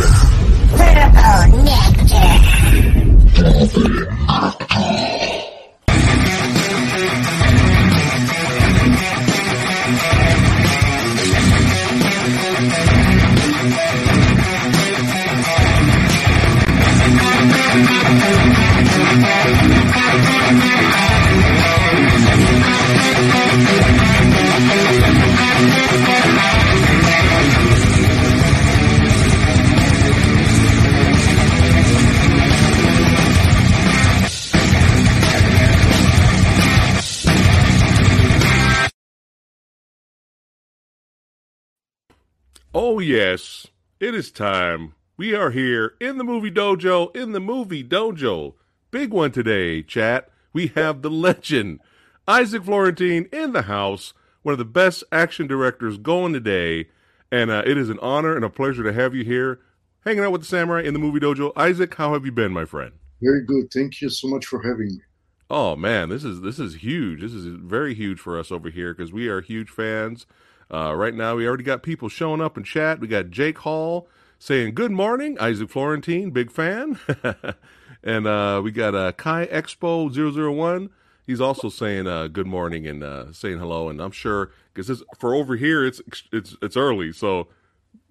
nectar. Purple nectar. Purple nectar. Oh, yes, it is time. We are here in the movie dojo, in the movie dojo. Big one today, chat. We have the legend, Isaac Florentine, in the house, one of the best action directors going today. And uh, it is an honor and a pleasure to have you here, hanging out with the samurai in the movie dojo. Isaac, how have you been, my friend? Very good. Thank you so much for having me. Oh man, this is this is huge. This is very huge for us over here because we are huge fans. Uh, right now, we already got people showing up in chat. We got Jake Hall saying good morning, Isaac Florentine, big fan, and uh, we got uh, Kai Expo 001. He's also saying uh, good morning and uh, saying hello. And I'm sure because for over here, it's it's it's early, so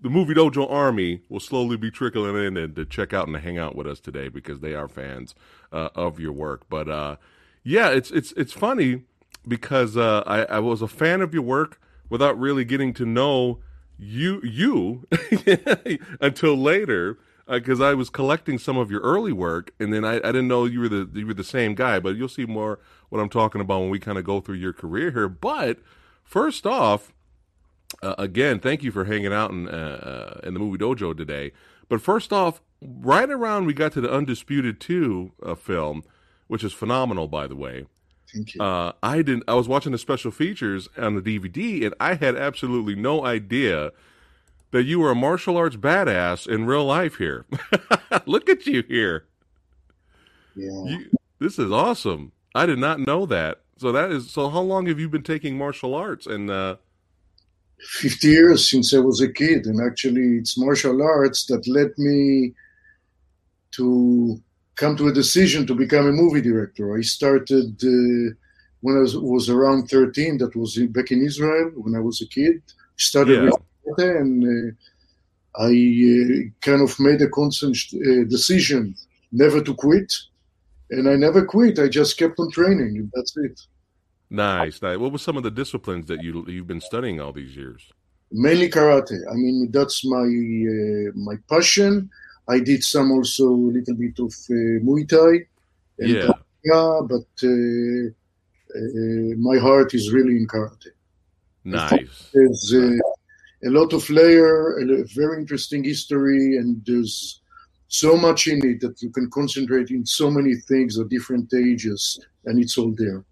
the movie dojo army will slowly be trickling in and to check out and to hang out with us today because they are fans uh, of your work. But uh, yeah, it's it's it's funny because uh, I, I was a fan of your work without really getting to know you you until later because uh, I was collecting some of your early work, and then I, I didn't know you were the you were the same guy. But you'll see more what I'm talking about when we kind of go through your career here. But first off, uh, again, thank you for hanging out in uh, uh, in the movie dojo today. But first off, right around we got to the Undisputed Two uh, film, which is phenomenal, by the way. Thank you. Uh, I didn't. I was watching the special features on the DVD, and I had absolutely no idea that you were a martial arts badass in real life. Here, look at you here. Yeah. You, this is awesome. I did not know that. So that is. So how long have you been taking martial arts? And uh, 50 years since I was a kid, and actually, it's martial arts that led me to come to a decision to become a movie director. I started uh, when I was, was, around 13. That was back in Israel when I was a kid. Started Yeah. with and uh, I uh, kind of made a constant uh, decision never to quit, and I never quit. I just kept on training. and That's it. nice, nice. What were some of the disciplines that you you've been studying all these years? Mainly karate. I mean, that's my uh, my passion. I did some also a little bit of uh, Muay Thai. and Yeah, Yeah, but uh, uh, my heart is really in karate. nice. There's uh, a lot of layer, a very interesting history, and there's so much in it that you can concentrate in so many things at different ages, and it's all there.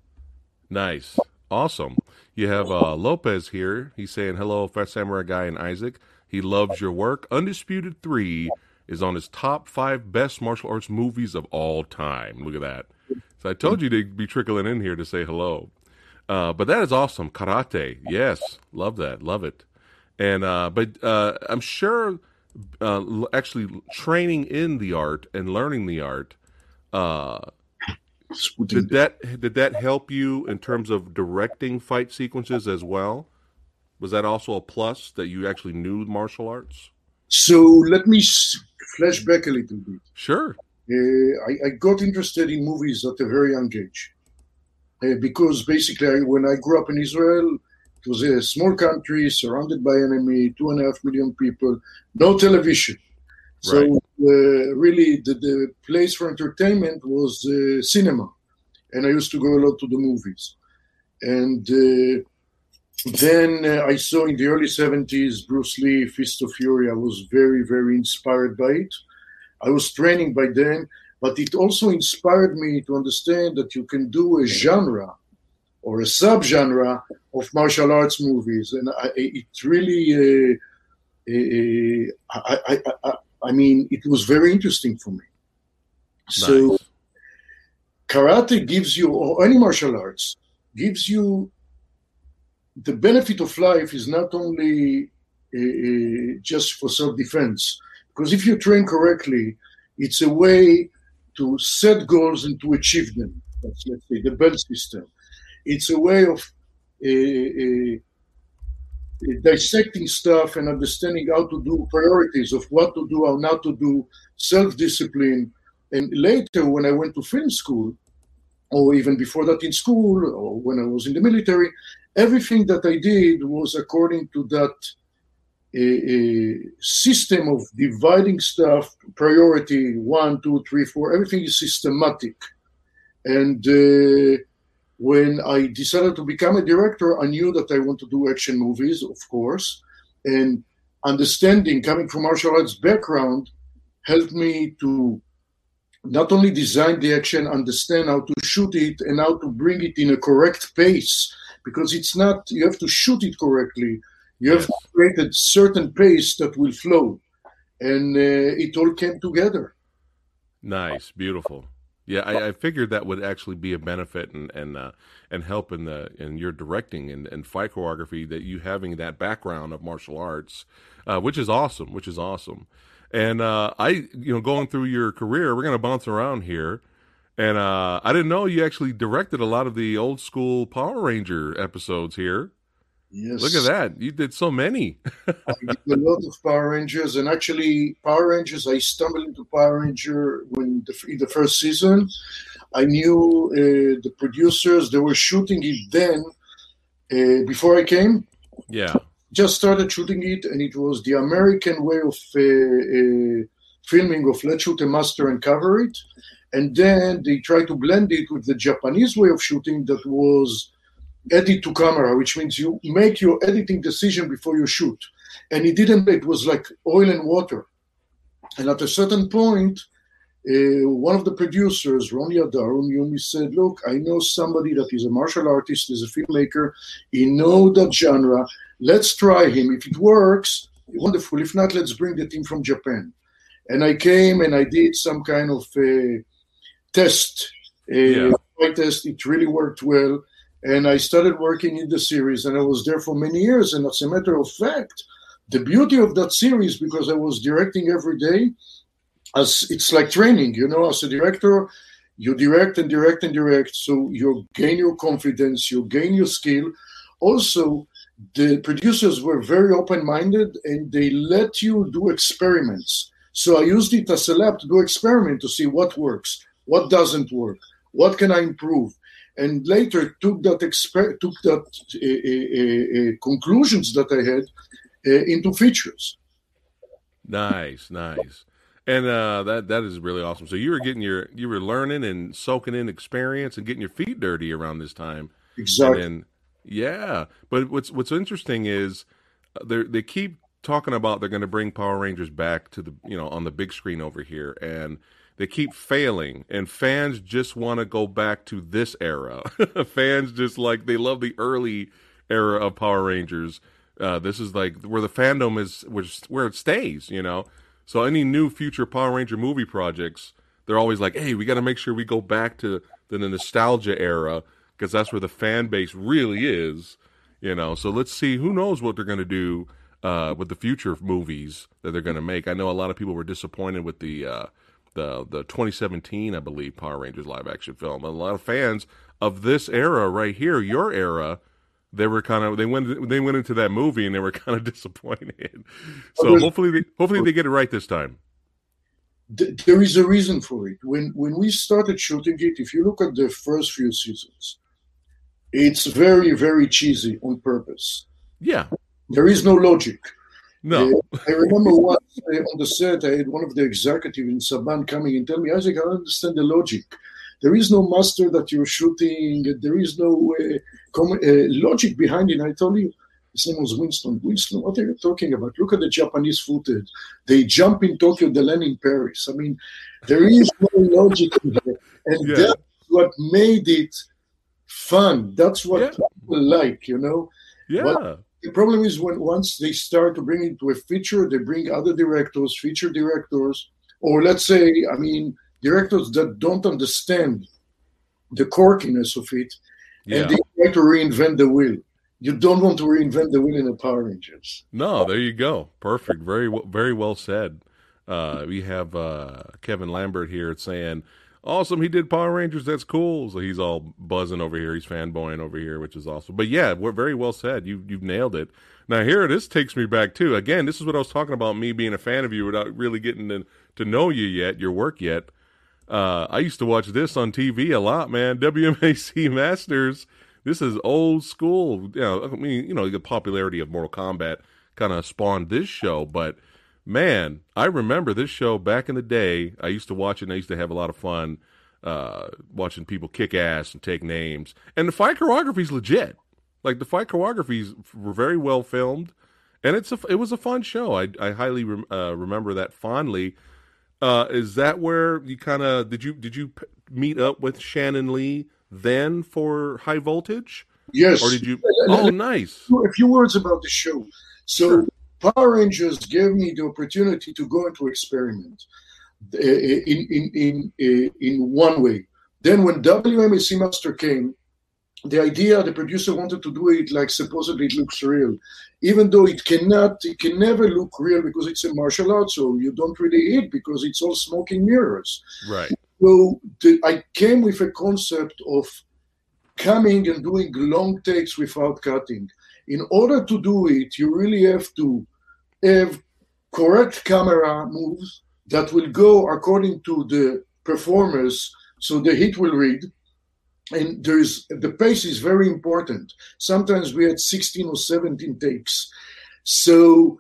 Nice. Awesome. You have uh, Lopez here. He's saying, hello, Phat Samurai Guy and Isaac. He loves your work. Undisputed 3 is on his top five best martial arts movies of all time. Look at that. So I told you to be trickling in here to say hello. Uh, but that is awesome. Karate. Yes. Love that. Love it. And, uh, but uh, I'm sure uh, actually training in the art and learning the art uh, did that did that help you in terms of directing fight sequences as well? Was that also a plus that you actually knew martial arts? So let me flash back a little bit. Sure. Uh, I, I got interested in movies at a very young age uh, because basically, I, when I grew up in Israel, it was a small country surrounded by enemy, two and a half million people, no television. So Right. uh, really, the, the place for entertainment was uh, cinema, and I used to go a lot to the movies. And uh, then uh, I saw in the early 70s Bruce Lee, Fist of Fury. I was very, very inspired by it. I was training by then, but it also inspired me to understand that you can do a genre or a subgenre of martial arts movies, and I, it really, uh, uh, I, I, I, I mean, it was very interesting for me. So karate gives you, or any martial arts, gives you the benefit of life is not only uh, uh, just for self defense, Because if you train correctly, it's a way to set goals and to achieve them. That's, let's say, the belt system. It's a way of uh, uh, dissecting stuff and understanding how to do priorities of what to do, how not to do, self discipline. And later, when I went to film school, or even before that in school, or when I was in the military, everything that I did was according to that system of dividing stuff, priority one, two, three, four. Everything is systematic. And uh, when I decided to become a director, I knew that I want to do action movies, of course. And understanding, coming from martial arts background, helped me to not only design the action, understand how to shoot it and how to bring it in a correct pace, because it's not, you have to shoot it correctly you have created a certain pace that will flow, and uh, it all came together. Nice, beautiful. Yeah, I, I, figured that would actually be a benefit and and uh, and help in the in your directing and, and fight choreography that you having that background of martial arts, uh, which is awesome, which is awesome. And uh, I, you know, going through your career, we're gonna bounce around here. And uh, I didn't know you actually directed a lot of the old school Power Ranger episodes here. Yes. Look at that. You did so many. I did a lot of Power Rangers. And actually, Power Rangers, I stumbled into Power Ranger when the, in the first season. I knew uh, the producers, they were shooting it then uh, before I came. Yeah. Just started shooting it, and it was the American way of uh, uh filming of let's shoot a master and cover it. And then they tried to blend it with the Japanese way of shooting that was edit to camera, which means you make your editing decision before you shoot. And it didn't, it was like oil and water. And at a certain point, uh, one of the producers, Ronnie Adar, me said, Look, I know somebody that is a martial artist, is a filmmaker, he know that genre. Let's try him. If it works, wonderful. If not, let's bring the team from Japan. And I came and I did some kind of uh, test, uh, yeah. test. It really worked well and I started working in the series, and I was there for many years. And as a matter of fact, the beauty of that series, because I was directing every day, as it's like training, you know, as a director, you direct and direct and direct, so you gain your confidence, you gain your skill. Also, the producers were very open-minded, and they let you do experiments. So I used it as a lab to do experiment to see what works, what doesn't work, what can I improve and later took that exper- took that uh, uh, conclusions that I had into features. Nice, nice. And uh, that that is really awesome. So you were getting your you were learning and soaking in experience and getting your feet dirty around this time. Exactly. And yeah, but what's what's interesting is they they keep talking about they're going to bring Power Rangers back to the you know on the big screen over here, and they keep failing and fans just want to go back to this era. Fans just like they love the early era of power rangers. Uh, this is like where the fandom is which where it stays you know? So any new future power ranger movie projects they're always like hey we got to make sure we go back to the nostalgia era because that's where the fan base really is you know? So let's see who knows what they're going to do uh, with the future movies that they're going to make. I know a lot of people were disappointed with the uh, the the 2017, I believe, Power Rangers live action film. a lot of fans of this era right here, your era, they were kind of they went they went into that movie and they were kind of disappointed. So hopefully they, hopefully they get it right this time. There is a reason for it. When when we started shooting it, if you look at the first few seasons, it's very very cheesy on purpose. Yeah, there is no logic. No. Uh, I remember once uh, on the set, I had one of the executives in Saban coming and tell me, Isaac, I don't understand the logic. There is no master that you're shooting. There is no uh, com- uh, logic behind it. And I told you, his name was Winston. Winston, what are you talking about? Look at the Japanese footage. They jump in Tokyo, they land in Paris. I mean, there is no logic in there. And yeah. that's what made it fun. That's what yeah. people like, you know? Yeah. But the problem is when once they start to bring it to a feature, they bring other directors, feature directors, or let's say, I mean, directors that don't understand the quirkiness of it, yeah. and they try to reinvent the wheel. You don't want to reinvent the wheel in a Power Rangers. No, there you go. Perfect. Very, very well said. Uh, we have uh, Kevin Lambert here saying, "Awesome, he did Power Rangers. That's cool." So he's all buzzing over here. He's fanboying over here, which is awesome. But yeah, we're very well said. You you've nailed it. Now here, this takes me back too. Again, this is what I was talking about. Me being a fan of you without really getting to, to know you yet, your work yet. Uh, I used to watch this on TV a lot, man. WMAC Masters. This is old school. You know, I mean, you know, the popularity of Mortal Kombat kind of spawned this show, but man, I remember this show back in the day. I used to watch it and I used to have a lot of fun uh, watching people kick ass and take names. And the fight choreography is legit. Like the fight choreographies were very well filmed, and it's a it was a fun show. I I highly rem, uh, remember that fondly. Uh, is that where you kind of did you did you p- meet up with Shannon Lee then for High Voltage? Yes. Or did you? Oh, nice. A few words about the show. So sure. Power Rangers gave me the opportunity to go into experiment uh, in in in in, in one way. Then when WMAC Master came, the idea the producer wanted to do it like supposedly it looks real. Even though it cannot it can never look real because it's a martial art so you don't really hit because it's all smoking mirrors. Right. So the, i came with a concept of coming and doing long takes without cutting in order to do it you really have to have correct camera moves that will go according to the performers so the hit will read and there's the pace is very important. Sometimes we had 16 or 17 takes. So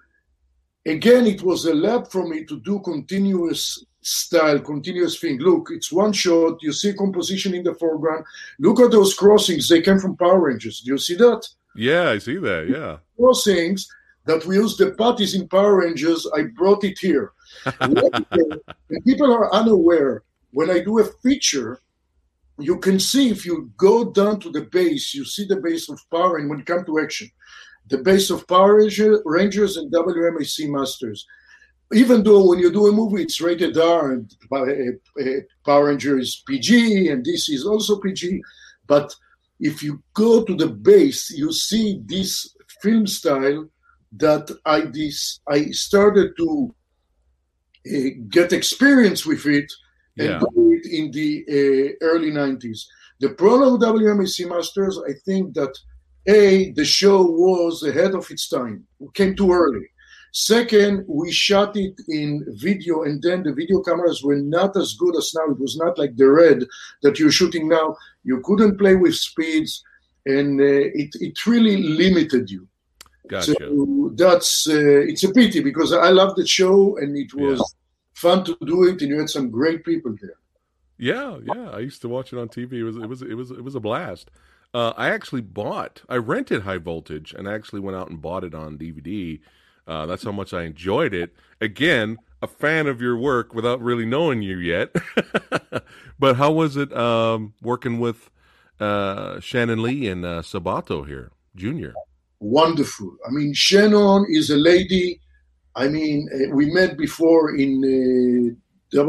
again, it was a lab for me to do continuous style, continuous thing. Look, it's one shot. You see composition in the foreground. Look at those crossings. They came from Power Rangers. Do you see that? Yeah, I see that. Yeah. Crossings that we use the patties in Power Rangers. I brought it here. people are unaware. When I do a feature, you can see if you go down to the base, you see the base of power, and when you come to action, the base of Power Rangers and WMAC Masters. Even though when you do a movie, it's rated R, and uh, uh, Power Rangers PG, and this is also PG, but if you go to the base, you see this film style that I this I started to uh, get experience with it and yeah. do it in the uh, early 90s. The with WMAC Masters, I think that A, the show was ahead of its time, it came too early. Second, we shot it in video, and then the video cameras were not as good as now. It was not like the red that you're shooting now. You couldn't play with speeds, and uh, it, it really limited you. Gotcha. So that's uh, it's a pity because I love the show, and it was. Yeah fun to do it, and you had some great people there. Yeah, yeah. I used to watch it on TV. It was it was it was it was a blast. Uh, I actually bought, I rented High Voltage, and I actually went out and bought it on DVD. Uh, that's how much I enjoyed it. Again, a fan of your work without really knowing you yet. but how was it um, working with uh, Shannon Lee and uh, Sabato here, Junior? Wonderful. I mean, Shannon is a lady I mean, uh, we met before in uh,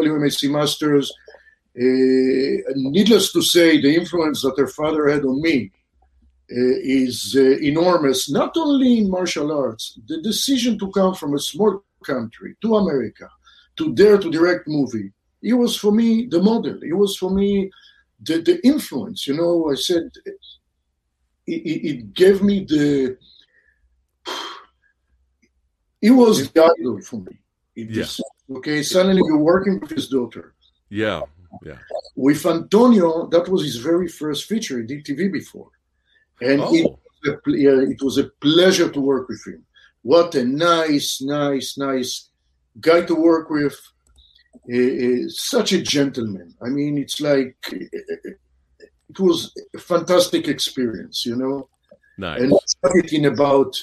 Masters. Uh, needless to say, the influence that her father had on me is uh, enormous, not only in martial arts. The decision to come from a small country to America, to dare to direct movie, it was for me the model. It was for me the, the influence. You know, I said it, it, it gave me the he was the idol for me. Yeah. okay, suddenly you're working with his daughter. Yeah, yeah. With Antonio, that was his very first feature. He did TV before, and oh. it, was a, yeah, it was a pleasure to work with him. What a nice, nice, nice guy to work with. Uh, such a gentleman. I mean, it's like it was a fantastic experience, you know. Nice. And it in about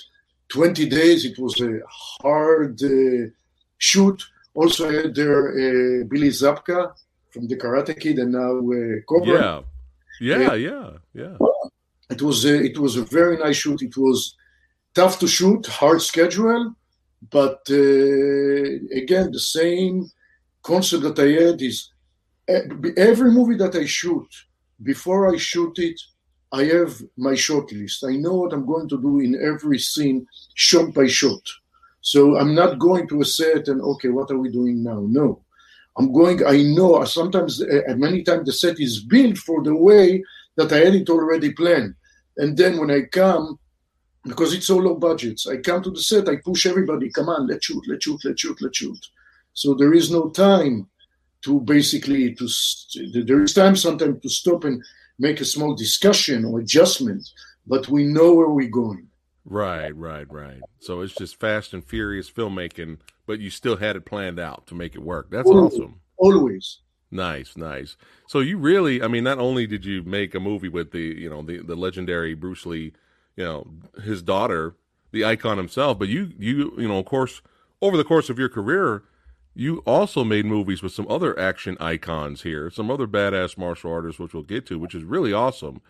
20 days. It was a hard uh, shoot. Also, I had there uh, Billy Zabka from the Karate Kid and now uh, Cobra. Yeah, yeah, yeah, yeah. It was a, it was a very nice shoot. It was tough to shoot, hard schedule, but uh, again, the same concept that I had is every movie that I shoot, before I shoot it, I have my short list. I know what I'm going to do in every scene, shot by shot. So I'm not going to a set and okay, what are we doing now? No, I'm going. I know sometimes, uh, many times, the set is built for the way that I had it already planned, and then when I come, because it's all low budgets, I come to the set, I push everybody. Come on, let's shoot, let's shoot, let's shoot, let's shoot. So there is no time to basically to. There is time sometimes to stop and make a small discussion or adjustment, but we know where we're going. Right, right, right. So it's just fast and furious filmmaking, but you still had it planned out to make it work. That's always, awesome. Always. Nice, nice. So you really, I mean, not only did you make a movie with the, you know, the the legendary Bruce Lee, you know, his daughter, the icon himself, but you you you know, of course, over the course of your career, you also made movies with some other action icons here, some other badass martial artists, which we'll get to, which is really awesome.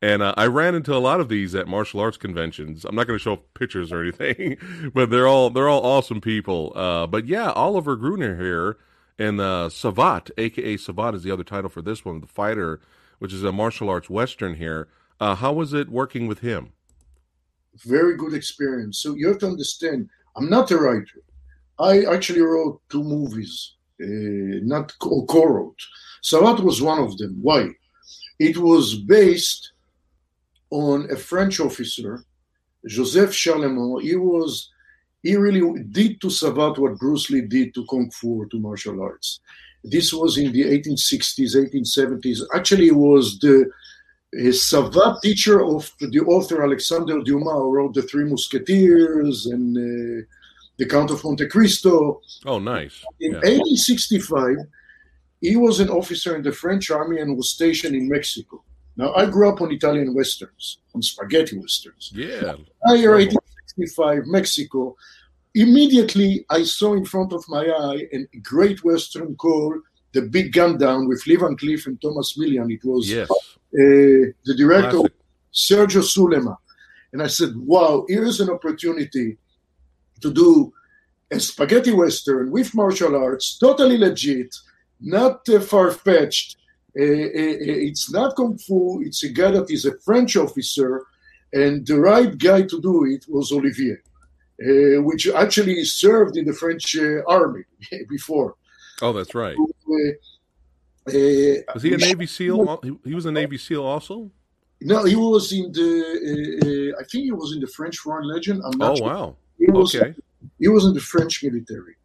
And uh, I ran into a lot of these at martial arts conventions. I'm not going to show pictures or anything, but they're all they're all awesome people. Uh, but yeah, Oliver Gruner here and uh, Savate, aka Savat, is the other title for this one, the fighter, which is a martial arts western here. Uh, how was it working with him? Very good experience. So you have to understand, I'm not a writer. I actually wrote two movies, uh, not co-wrote. Savate was one of them. Why? It was based on a French officer, Joseph Charlemont. He was he really did to Savate what Bruce Lee did to Kung Fu or to martial arts. This was in the 1860s, 1870s. Actually, it was the Savate teacher of the author Alexander Dumas, who wrote The Three Musketeers and uh, The Count of Monte Cristo. Oh, nice. In yeah. 1865, he was an officer in the French army and was stationed in Mexico. Now, I grew up on Italian westerns, on spaghetti westerns. Yeah. 1865, Mexico. Immediately, I saw in front of my eye a great western called The Big Gun Down with Lee Van Cleef and Tomas Milian. It was yes. uh, the director, Classic. Sergio Sollima. And I said, wow, here's an opportunity to do a spaghetti western with martial arts, totally legit, not uh, far fetched, uh, uh, it's not kung fu. It's a guy that is a French officer, and the right guy to do it was Olivier, uh, which actually served in the French uh, army before. Oh, that's right. Uh, uh, was he a Navy SEAL? He was a Navy SEAL also. No, he was in the. I think he was in the French Foreign Legion. I'm not oh sure. wow! He was, okay. He was in the French military.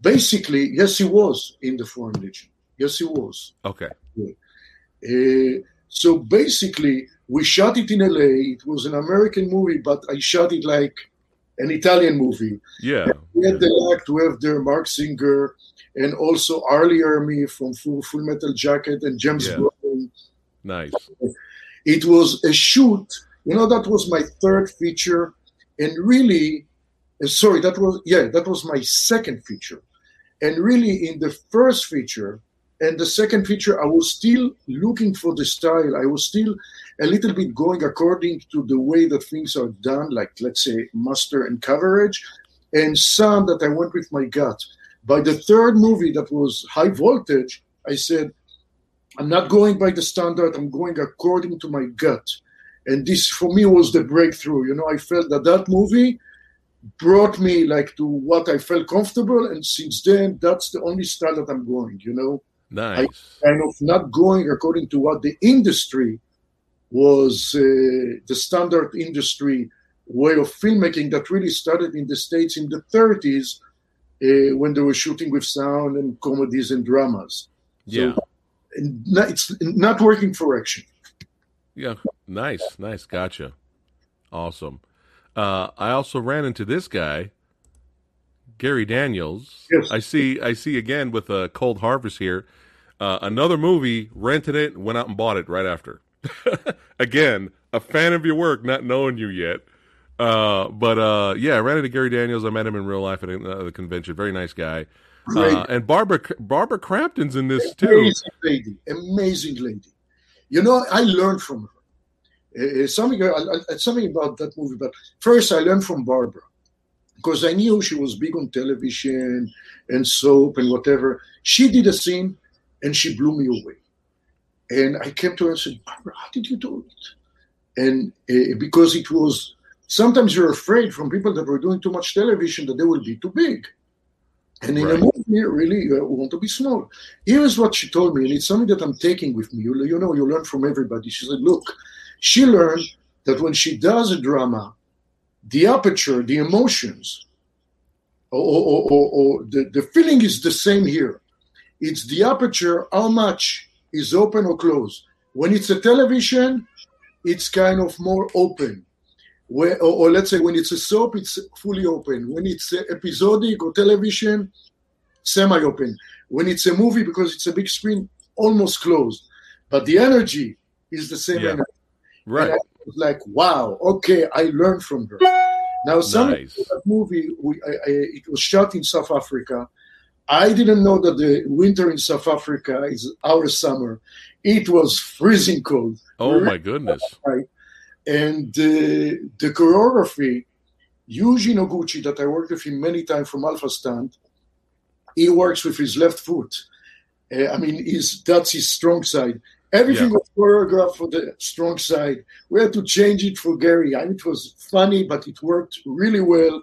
basically, yes, he was in the Foreign Legion. Yes, he was. Okay. Uh, so basically, we shot it in LA. It was an American movie, but I shot it like an Italian movie. Yeah. We had the luck to have there Marc Singer and also R. Lee Ermey from Full, Full Metal Jacket and James yeah. Brown. Nice. It was a shoot. You know, that was my third feature. And really, uh, sorry, that was, yeah, that was my second feature. And really, in the first feature, and the second feature, I was still looking for the style. I was still a little bit going according to the way that things are done, like let's say muster and coverage, and some that I went with my gut. By the third movie that was high voltage, I said, I'm not going by the standard, I'm going according to my gut. And this for me was the breakthrough. You know, I felt that that movie brought me like to what I felt comfortable. And since then, that's the only style that I'm going, you know. Nice. I kind of not going according to what the industry was, uh, the standard industry way of filmmaking that really started in the States in the 30s uh, when they were shooting with sound and comedies and dramas. Yeah. So, it's not working for action. Yeah. Nice. Nice. Gotcha. Awesome. Uh, I also ran into this guy, Gary Daniels. Yes. I see. I see again with a uh, Cold Harvest here. Uh, another movie, rented it, went out and bought it right after. Again, a fan of your work, not knowing you yet. Uh, but uh, yeah, I ran into Gary Daniels. I met him in real life at a, convention. Very nice guy. Uh, and Barbara Barbara Crampton's in this too. Amazing lady, amazing lady. You know, I learned from her. Uh, something uh, something about that movie. But first, I learned from Barbara because I knew she was big on television and soap and whatever. She did a scene and she blew me away. And I came to her and said, Barbara, how did you do it? And uh, because it was sometimes you're afraid from people that were doing too much television that they will be too big. And in Right. a movie, really, you want to be small. Here's what she told me, and it's something that I'm taking with me. You, you know, you learn from everybody. She said, look, she learned that when she does a drama, the aperture, the emotions, or, or, or, or the, the feeling is the same here. It's the aperture, how much is open or closed. When it's a television, it's kind of more open. Where, or, or let's say when it's a soap, it's fully open. When it's episodic or television, semi-open. When it's a movie, because it's a big screen, almost closed. But the energy is the same Yeah. energy. Right. Like, wow, okay, I learned from her. Now, some Nice. movie, we, I, I, it was shot in South Africa. I didn't know that the winter in South Africa is our summer. It was freezing cold. Oh my goodness. Right. And uh, the choreography, Yuji Noguchi, that I worked with him many times from Alpha Stunts, he works with his left foot. Uh, I mean, he's, that's his strong side. Everything Yeah. was choreographed for the strong side. We had to change it for Gary. I mean, it was funny, but it worked really well.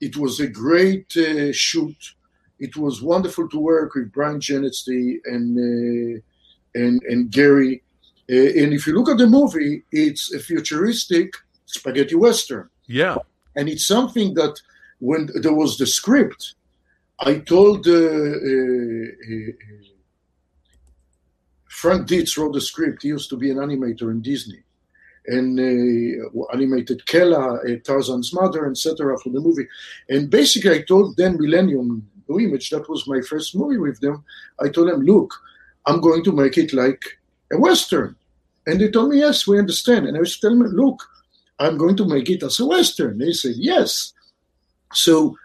It was a great uh, shoot. It was wonderful to work with Bryan Genesse and uh, and and Gary. Uh, and if you look at the movie, it's a futuristic spaghetti western, Yeah. and it's something that when there was the script, I told uh, uh, uh, Frank Dietz wrote the script. He used to be an animator in Disney, and uh, animated Kala, uh, Tarzan's mother, etc. for the movie. And basically, I told then Millennium Nu Image that was my first movie with them. I told them, look, I'm going to make it like a western, and they told me, yes, we understand. And I was telling them, look, I'm going to make it as a western. They said yes. So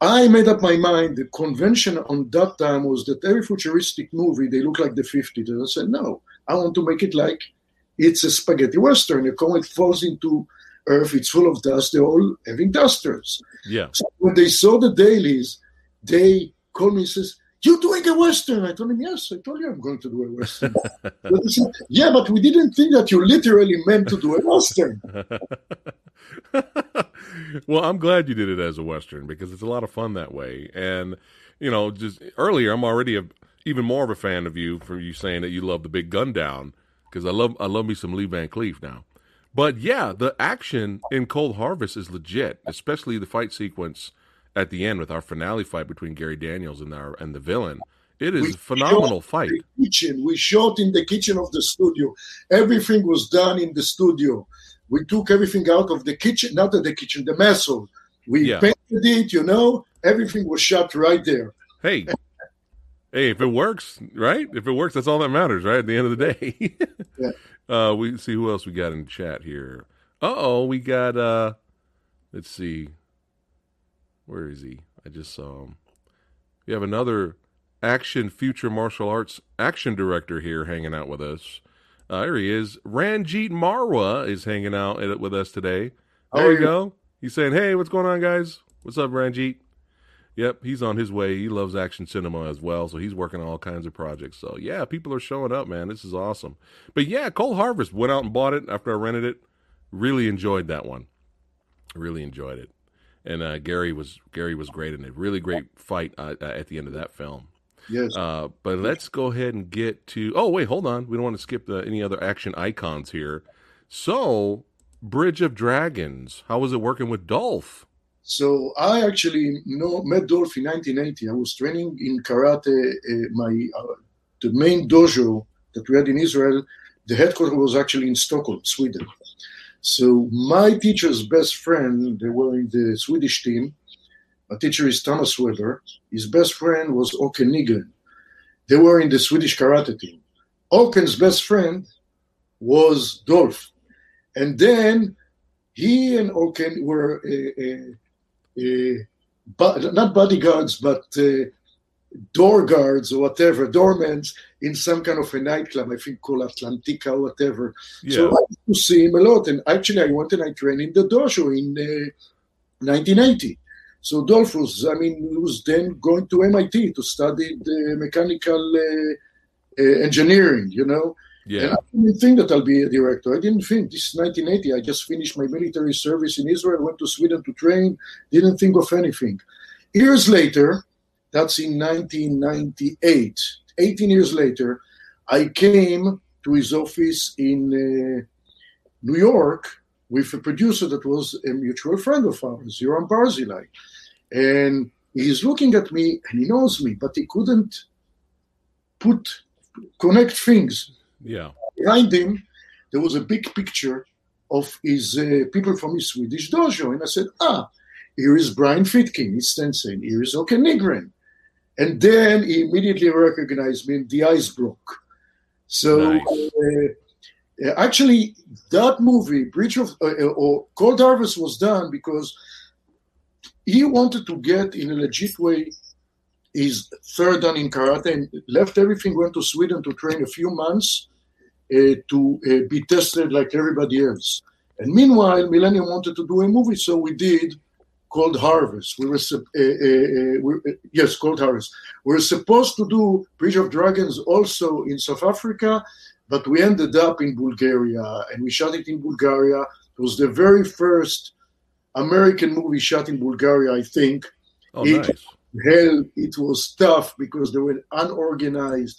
I made up my mind. The convention on that time was that every futuristic movie they look like the 50s. And I said, no, I want to make it like it's a spaghetti western. A comet falls into Earth, it's full of dust. They're all having dusters. Yeah. So when they saw the dailies, they called me and says, "You're doing a western." I told him, "Yes, I told you I'm going to do a western." but they said, "Yeah, but we didn't think that you literally meant to do a western." well, I'm glad you did it as a western because it's a lot of fun that way. And you know, just earlier, I'm already a, even more of a fan of you for you saying that you love the big gun down because I love I love me some Lee Van Cleef now. But yeah, the action in Cold Harvest is legit, especially the fight sequence at the end with our finale fight between Gary Daniels and our and the villain. It is We a phenomenal fight. Kitchen. We shot in the kitchen of the studio. Everything was done in the studio. We took everything out of the kitchen, not the kitchen, the mess hall. We Yeah. painted it, you know. Everything was shot right there. Hey, hey, if it works, right? If it works, that's all that matters, right? At the end of the day. Yeah. Uh, we see who else we got in chat here. Uh oh, we got. uh Let's see. Where is he? I just saw him. We have another action future martial arts action director here hanging out with us. Uh, here he is. Ranjit Marwa is hanging out with us today. There you go. He's saying, "Hey, what's going on, guys? What's up, Ranjit?" Yep, he's on his way. He loves action cinema as well, so he's working on all kinds of projects. So yeah, people are showing up, man. This is awesome. But yeah, Cold Harvest went out and bought it after I rented it. Really enjoyed that one. Really enjoyed it. And uh, Gary was Gary was great in it. Really great fight uh, uh, at the end of that film. Yes. Uh, but let's go ahead and get to. Oh wait, hold on. We don't want to skip the, any other action icons here. So, Bridge of Dragons. How was it working with Dolph? So I actually know met Dolph in 1980. I was training in karate. Uh, my uh, the main dojo that we had in Israel, the headquarters was actually in Stockholm, Sweden. So my teacher's best friend, they were in the Swedish team. My teacher is Thomas Weber. His best friend was Oken Nigel. They were in the Swedish karate team. Oken's best friend was Dolph. And then he and Oken were uh, uh, uh, but not bodyguards, but uh, door guards or whatever, doormen in some kind of a nightclub, I think called Atlantica or whatever. Yeah. So I used to see him a lot. And actually, I went and I trained in the dojo in uh, 1980. So Dolph was, I mean, was then going to MIT to study the mechanical uh, uh, engineering, you know. Yeah. And I didn't think that I'll be a director. I didn't think. This is 1980. I just finished my military service in Israel, went to Sweden to train, didn't think of anything. Years later, that's in 1998, 18 years later, I came to his office in uh, New York with a producer that was a mutual friend of ours, Yoram Barzilai. And he's looking at me and he knows me, but he couldn't put connect things. Yeah. Behind him, there was a big picture of his uh, people from his Swedish dojo. And I said, ah, here is Brian Fitkin, his sensei. Here is Oke Nygren. And then he immediately recognized me and the eyes broke. So Nice. uh, uh, actually, that movie, Bridge of uh, uh, or Cold Harvest, was done because he wanted to get in a legit way his third dan in karate and left everything, went to Sweden to train a few months uh, to uh, be tested like everybody else. And meanwhile, Millennium wanted to do a movie, so we did Cold Harvest. We were, uh, uh, uh, yes, Cold Harvest. We were supposed to do Bridge of Dragons also in South Africa, but we ended up in Bulgaria, and we shot it in Bulgaria. It was the very first American movie shot in Bulgaria, I think. Oh, It- nice. Hell, it was tough because they were unorganized,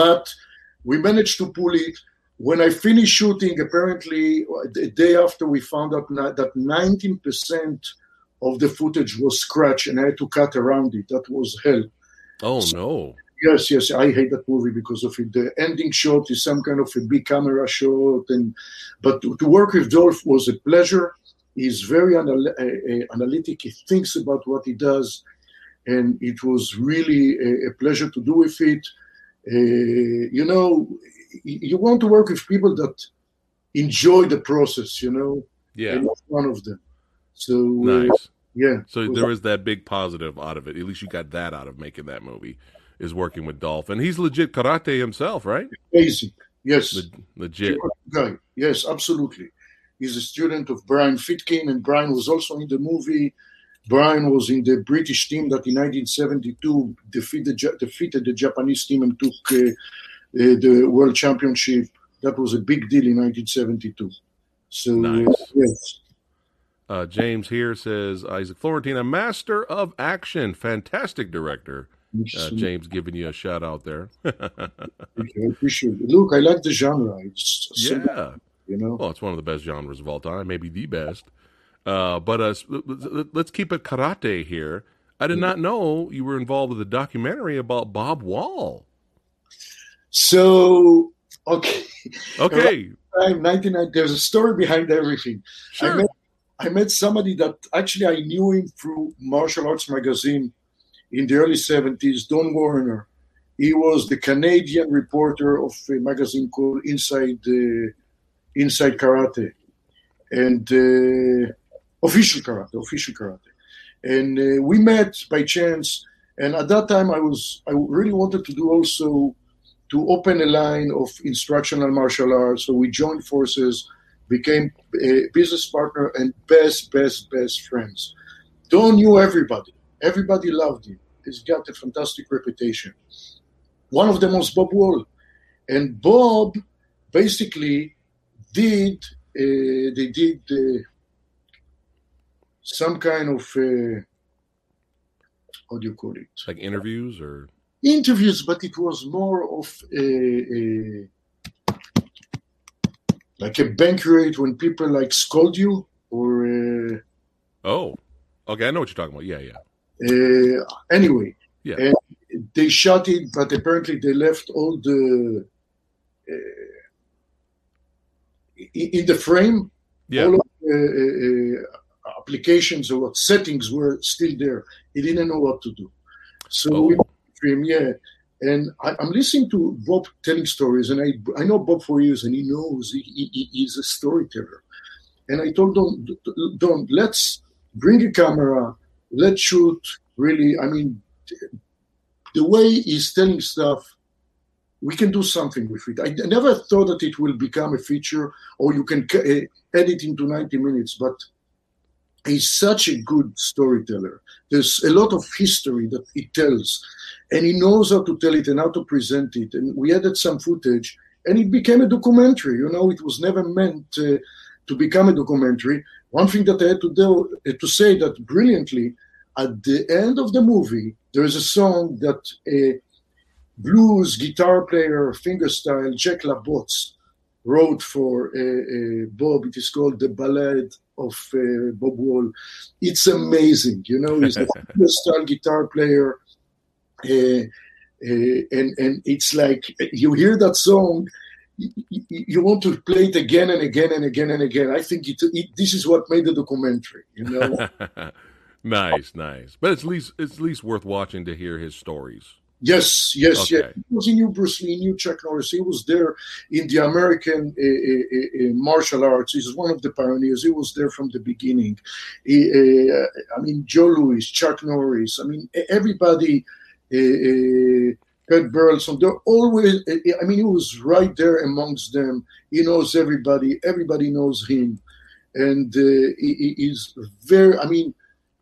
but we managed to pull it. When I finished shooting, apparently the day after, we found out that 19% of the footage was scratched, and I had to cut around it. That was hell. Oh no. Yes, yes, I hate that movie because of it. The ending shot is some kind of a big camera shot, and but to, to work with Dolph was a pleasure. He's very anal- uh, analytic. He thinks about what he does, and it was really a, a pleasure to do with it. Uh, you know, you want to work with people that enjoy the process. You know, Yeah. and that's one of them. So uh, Nice. yeah, So there is that big positive out of it. At least you got that out of making that movie. Is working with Dolph, and he's legit karate himself, right? basic. Yes. Le- legit. guy. Yes, absolutely. He's a student of Brian Fitkin, and Brian was also in the movie. Brian was in the British team that in 1972 defeated, defeated the Japanese team and took uh, uh, the world championship. That was a big deal in 1972. So, Nice. yes. Uh, James here says Isaac Florentine, a master of action, fantastic director. Uh, James giving you a shout out there. I appreciate it. Look, I like the genre. It's yeah. you know. Well, it's one of the best genres of all time, maybe the best. Uh, but uh, let's keep it karate here. I did not know you were involved with a documentary about Bob Wall. So, okay. Okay, Time 99. There's a story behind everything. I sure. met I met somebody that actually I knew him through Martial Arts Magazine in the early 70s, Don Warrener. He was the Canadian reporter of a magazine called Inside uh, Inside Karate and uh, official karate, official karate. And uh, we met by chance. And at that time, I was I really wanted to do also to open a line of instructional martial arts. So we joined forces, became a business partner, and best, best, best friends. Don knew everybody. Everybody loved him. He's got a fantastic reputation. One of them was Bob Wall. And Bob basically did, uh, they did uh, some kind of, uh, how do you call it? like interviews or interviews, but it was more of a, a like a bank banquet when people like scold you or uh, oh, okay, I know what you're talking about. Yeah, yeah. uh, anyway. Yeah. And they shot it, but apparently they left all the uh, in the frame. Yeah. All of the uh, uh, applications or what settings were still there. He didn't know what to do. So Oh. we yeah. And I, I'm listening to Bob telling stories, and I I know Bob for years, and he knows he, he, he's a storyteller. And I told Don, Don, let's bring a camera, let's shoot. Really, I mean, the way he's telling stuff, we can do something with it. I never thought that it will become a feature or you can uh, edit into 90 minutes, but he's such a good storyteller. There's a lot of history that he tells, and he knows how to tell it and how to present it. And we added some footage, and it became a documentary. You know, it was never meant uh, to become a documentary. One thing that I had to do to say that brilliantly at the end of the movie, there is a song that a blues guitar player, fingerstyle, Jack LaBotte, wrote for uh, uh, Bob. It is called the Ballad of uh, Bob Wall. It's amazing. You know, he's a guitar player. Uh, uh, and and it's like you hear that song you, you want to play it again and again and again and again. I think it, it, this is what made the documentary. You know. nice, nice. But it's least it's at least worth watching to hear his stories. Yes, yes, okay. yes. He was in New Bruce Lee, New Chuck Norris. He was there in the American uh, uh, uh, martial arts. He's one of the pioneers. He was there from the beginning. He, I mean, Joe Lewis, Chuck Norris. I mean, everybody. Ed Burleson, they're always, I mean, he was right there amongst them. He knows everybody, everybody knows him. And uh, he, he's very, I mean,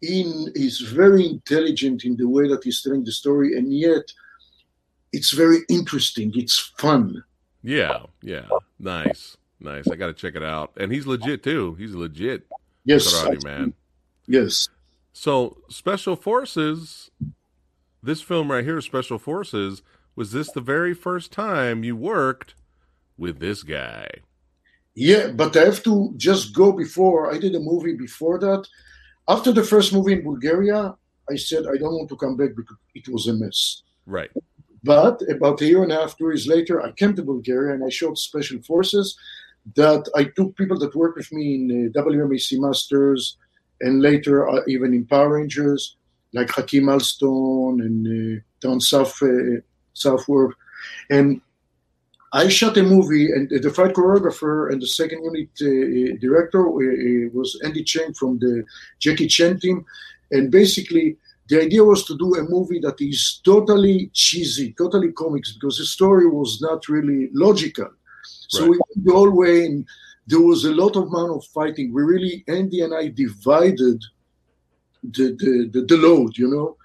in, he's very intelligent in the way that he's telling the story, and yet it's very interesting. It's fun. Yeah, yeah. Nice, nice. I got to check it out. And he's legit, too. He's legit. Yes. Karate man. Yes. So, Special Forces this film right here, Special Forces, was this the very first time you worked with this guy? Yeah, but I have to just go before. I did a movie before that. After the first movie in Bulgaria, I said I don't want to come back because it was a mess. Right. But about a year and a half, two years later, I came to Bulgaria and I showed Special Forces that I took people that worked with me in uh, WMAC Masters and later uh, even in Power Rangers like Hakim Alston and uh, down South uh, Southworth, and I shot a movie, and the fight choreographer and the second unit uh, director uh, was Andy Cheng from the Jackie Chan team, and basically the idea was to do a movie that is totally cheesy, totally comics, because the story was not really logical. So right. we went the whole way, and there was a lot of amount of fighting. We really Andy and I divided the, the, the, the load, you know.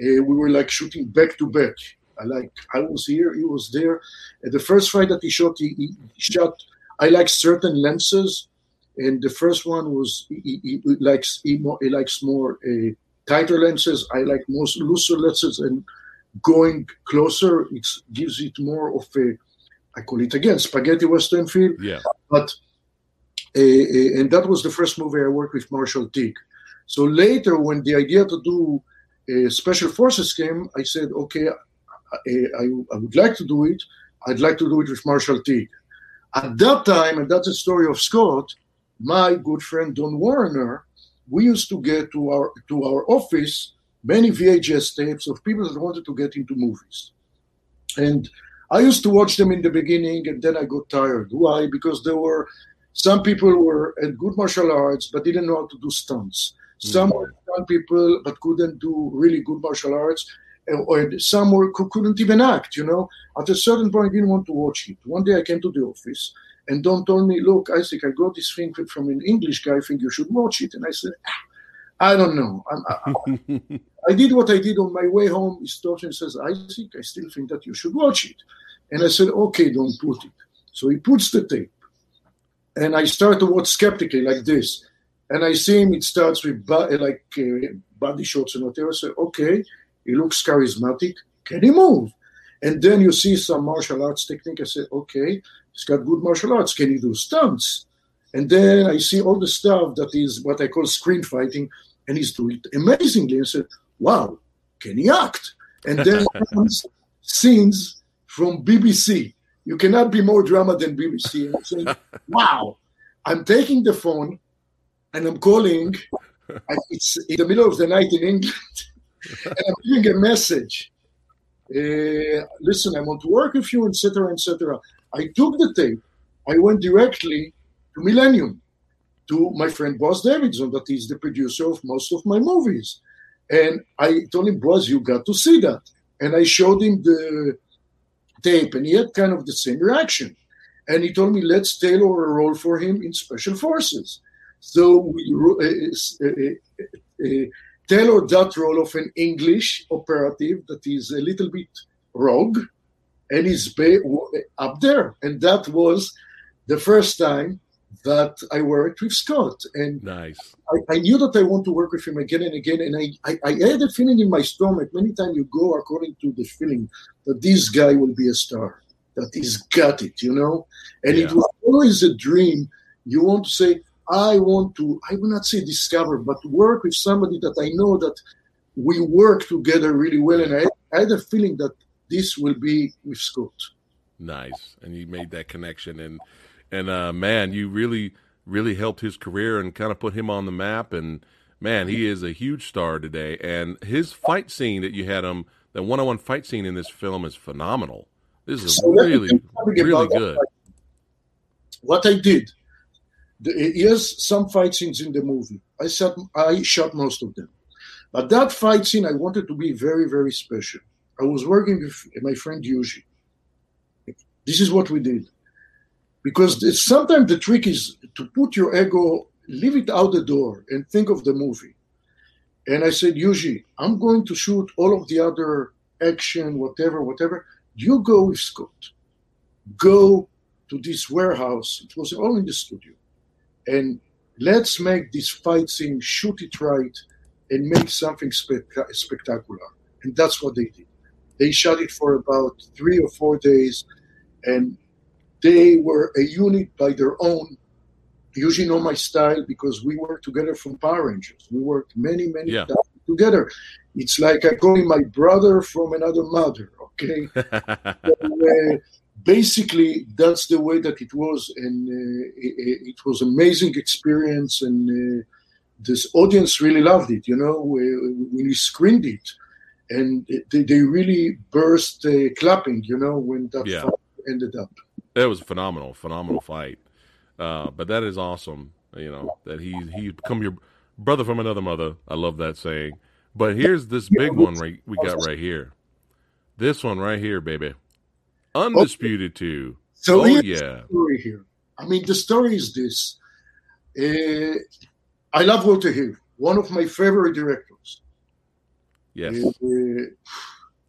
Uh, we were like shooting back to back. I like I was here, he was there. The first fight that he shot, he, he shot. I like certain lenses, and the first one was he, he, he likes he, more, he likes more uh, tighter lenses. I like most looser lenses, and going closer it gives it more of a I call it again spaghetti western feel. Yeah, but uh, uh and that was the first movie I worked with Marshall Teague. So later, when the idea to do a special forces came, I said, okay, I, I, would like to do it. I'd like to do it with Marshall Teague. At that time, and that's the story of Scott, my good friend Don Warrener, we used to get to our to our office many VHS tapes of people that wanted to get into movies. And I used to watch them in the beginning, and then I got tired. Why? Because there were some people were at good martial arts but didn't know how to do stunts. Mm. Some were young people but couldn't do really good martial arts, or some were couldn't even act. You know, at a certain point, I didn't want to watch it. One day, I came to the office, and Don told me, "Look, Isaac, I got this thing from an English guy. I think you should watch it." And I said, ah, "I don't know. I, I did what I did on my way home." He stops and says, "Isaac, I still think that you should watch it." And I said, "Okay, don't put it." So he puts the tape, and I start to watch skeptically like this. And I see him, it starts with like uh, body shots and whatever. So, okay, he looks charismatic. Can he move? And then you see some martial arts technique. I said, okay, he's got good martial arts. Can he do stunts? And then I see all the stuff that is what I call screen fighting, and he's doing it amazingly. I said, wow, can he act? And then scenes from BBC. You cannot be more drama than BBC. And I'm saying, wow, I'm taking the phone, and I'm calling. it's in the middle of the night in England, and I'm giving a message. Uh, listen, I want to work with you, etc., etc. I took the tape. I went directly to Millennium, to my friend Boaz Davidson, that is the producer of most of my movies. And I told him, Boaz, you got to see that. And I showed him the tape, and he had kind of the same reaction. And he told me, let's tailor a role for him in Special Forces. So we uh, uh, uh, tailor that role of an English operative that is a little bit rogue, and is up there. And that was the first time that I worked with Scott. And nice. I, I, knew that I want to work with him again and again. And I, I, I, had a feeling in my stomach, many times you go according to the feeling that this guy will be a star, that he's got it, you know? And yeah. it was always a dream. You want to say, I want to, I will not say discover, but work with somebody that I know that we work together really well. And I, I had a feeling that this will be with Scott. Nice. And you made that connection. And, and uh, man, you really, really helped his career and kind of put him on the map. And man, he is a huge star today. And his fight scene that you had him, the one-on-one fight scene in this film is phenomenal. This is so really, really good. What I did, yes, some fight scenes in the movie. I shot, I shot most of them, but that fight scene I wanted to be very, very special. I was working with my friend Yuji. This is what we did because sometimes the trick is to put your ego, leave it out the door, and think of the movie. And I said, Yuji, I'm going to shoot all of the other action, whatever, whatever. You go with Scott. Go to this warehouse. It was all in the studio. And let's make this fight scene, shoot it right, and make something spe- spectacular. And that's what they did. They shot it for about three or four days. And they were a unit by their own. Usually know my style because we worked together from Power Rangers. We worked many, many yeah. times together. It's like I call him my brother from another mother. Okay, so, uh, basically that's the way that it was, and uh, it, it, was amazing experience, and uh, this audience really loved it. You know, when we screened it, and they, they really burst uh, clapping. You know, when that yeah. ended up. That was a phenomenal, phenomenal fight. Uh, but that is awesome. You know that he he become your brother from another mother. I love that saying. But here's this big one right we got right here. This one right here, baby. Undisputed okay. two. So oh, yeah. story here. I mean, the story is this. Uh, I love Walter Hill, one of my favorite directors. Yes. Uh,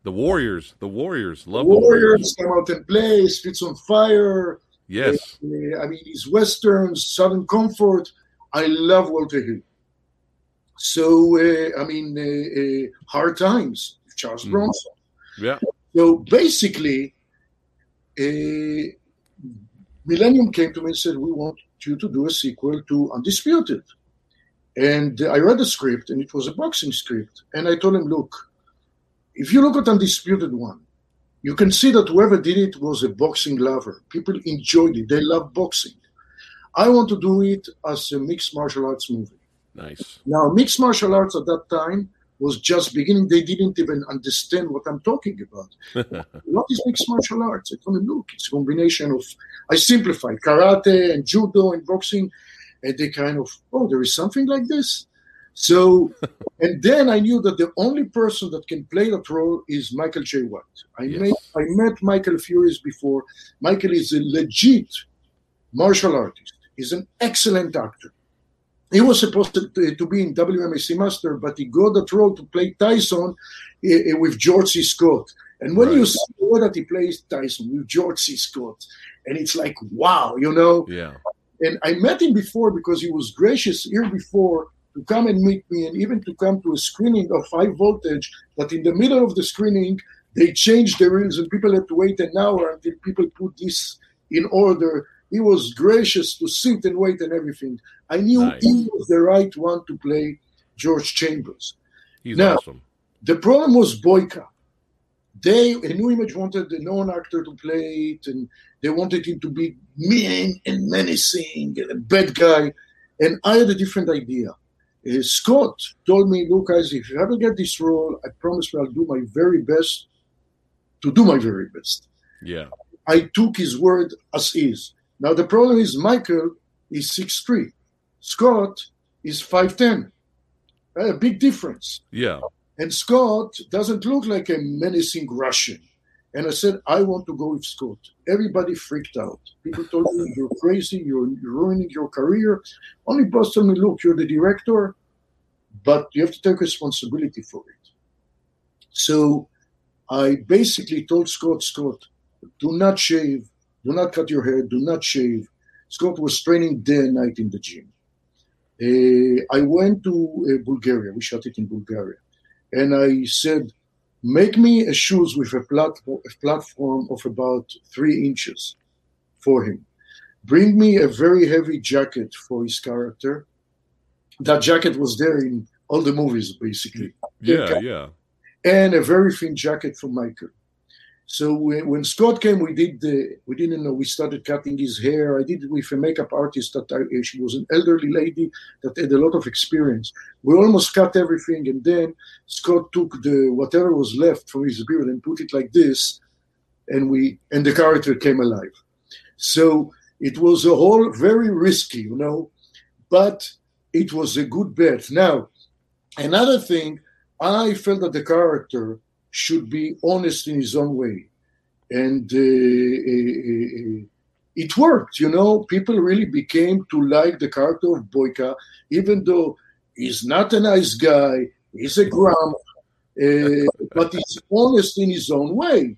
the Warriors, the Warriors, love the Warriors. come out and play. Streets on Fire. Yes. Uh, I mean, his westerns, Southern Comfort. I love Walter Hill. So uh, I mean, uh, uh Hard Times, Charles mm. Bronson. Yeah. So basically, uh, Millennium came to me and said, "We want you to do a sequel to Undisputed." And I read the script, and it was a boxing script. And I told him, "Look, if you look at Undisputed One, you can see that whoever did it was a boxing lover. People enjoyed it. They love boxing. I want to do it as a mixed martial arts movie. Nice. Now, mixed martial arts at that time was just beginning. They didn't even understand what I'm talking about. what is mixed martial arts? I told them, look, it's a combination of, I simplified karate and judo and boxing. And they kind of, oh, there is something like this. So, and then I knew that the only person that can play that role is Michael Jai White. I, yes. met, I met Michael Furious before. Michael is a legit martial artist. He's an excellent actor. He was supposed to, to be in WMAC Master, but he got that role to play Tyson uh, with George C. Scott. And when right. you see that he plays Tyson with George C. Scott, and it's like, wow, you know? Yeah. And I met him before because he was gracious here before to come and meet me and even to come to a screening of high voltage But in the middle of the screening they changed the rules and people had to wait an hour until people put this in order he was gracious to sit and wait and everything i knew nice. he was the right one to play george chambers He's now awesome. the problem was boyka they a Nu Image wanted a known actor to play it and they wanted him to be mean and menacing and a bad guy and i had a different idea uh, Scott told me, look, guys, if you ever get this role, I promise you I'll do my very best to do my very best. Yeah. I took his word as is. Now, the problem is Michael is six three, Scott is 5'10. A big difference. Yeah. And Scott doesn't look like a menacing Russian. And I said, I want to go with Scott. Everybody freaked out. People told me, You're crazy, you're ruining your career. Only Boaz told me, Look, you're the director, but you have to take responsibility for it. So I basically told Scott, Scott, do not shave, do not cut your hair, do not shave. Scott was training day and night in the gym. Uh, I went to uh, Bulgaria. We shot it in Bulgaria, and I said, "Make me a shoes with a platform, a platform of about three inches for him. Bring me a very heavy jacket for his character. That jacket was there in all the movies, basically. Yeah, yeah. And a very thin jacket for Michael. So when, when, Scott came, we did the we didn't know we started cutting his hair. I did it with a makeup artist that I, she was an elderly lady that had a lot of experience. We almost cut everything, and then Scott took the whatever was left from his beard and put it like this, and we and the character came alive. So it was a whole very risky, you know, but it was a good bet. Now, another thing, I felt that the character should be honest in his own way. And uh, uh, uh, it worked, you know. People really became to like the character of Boyka, even though he's not a nice guy, he's a grump, uh, but he's honest in his own way.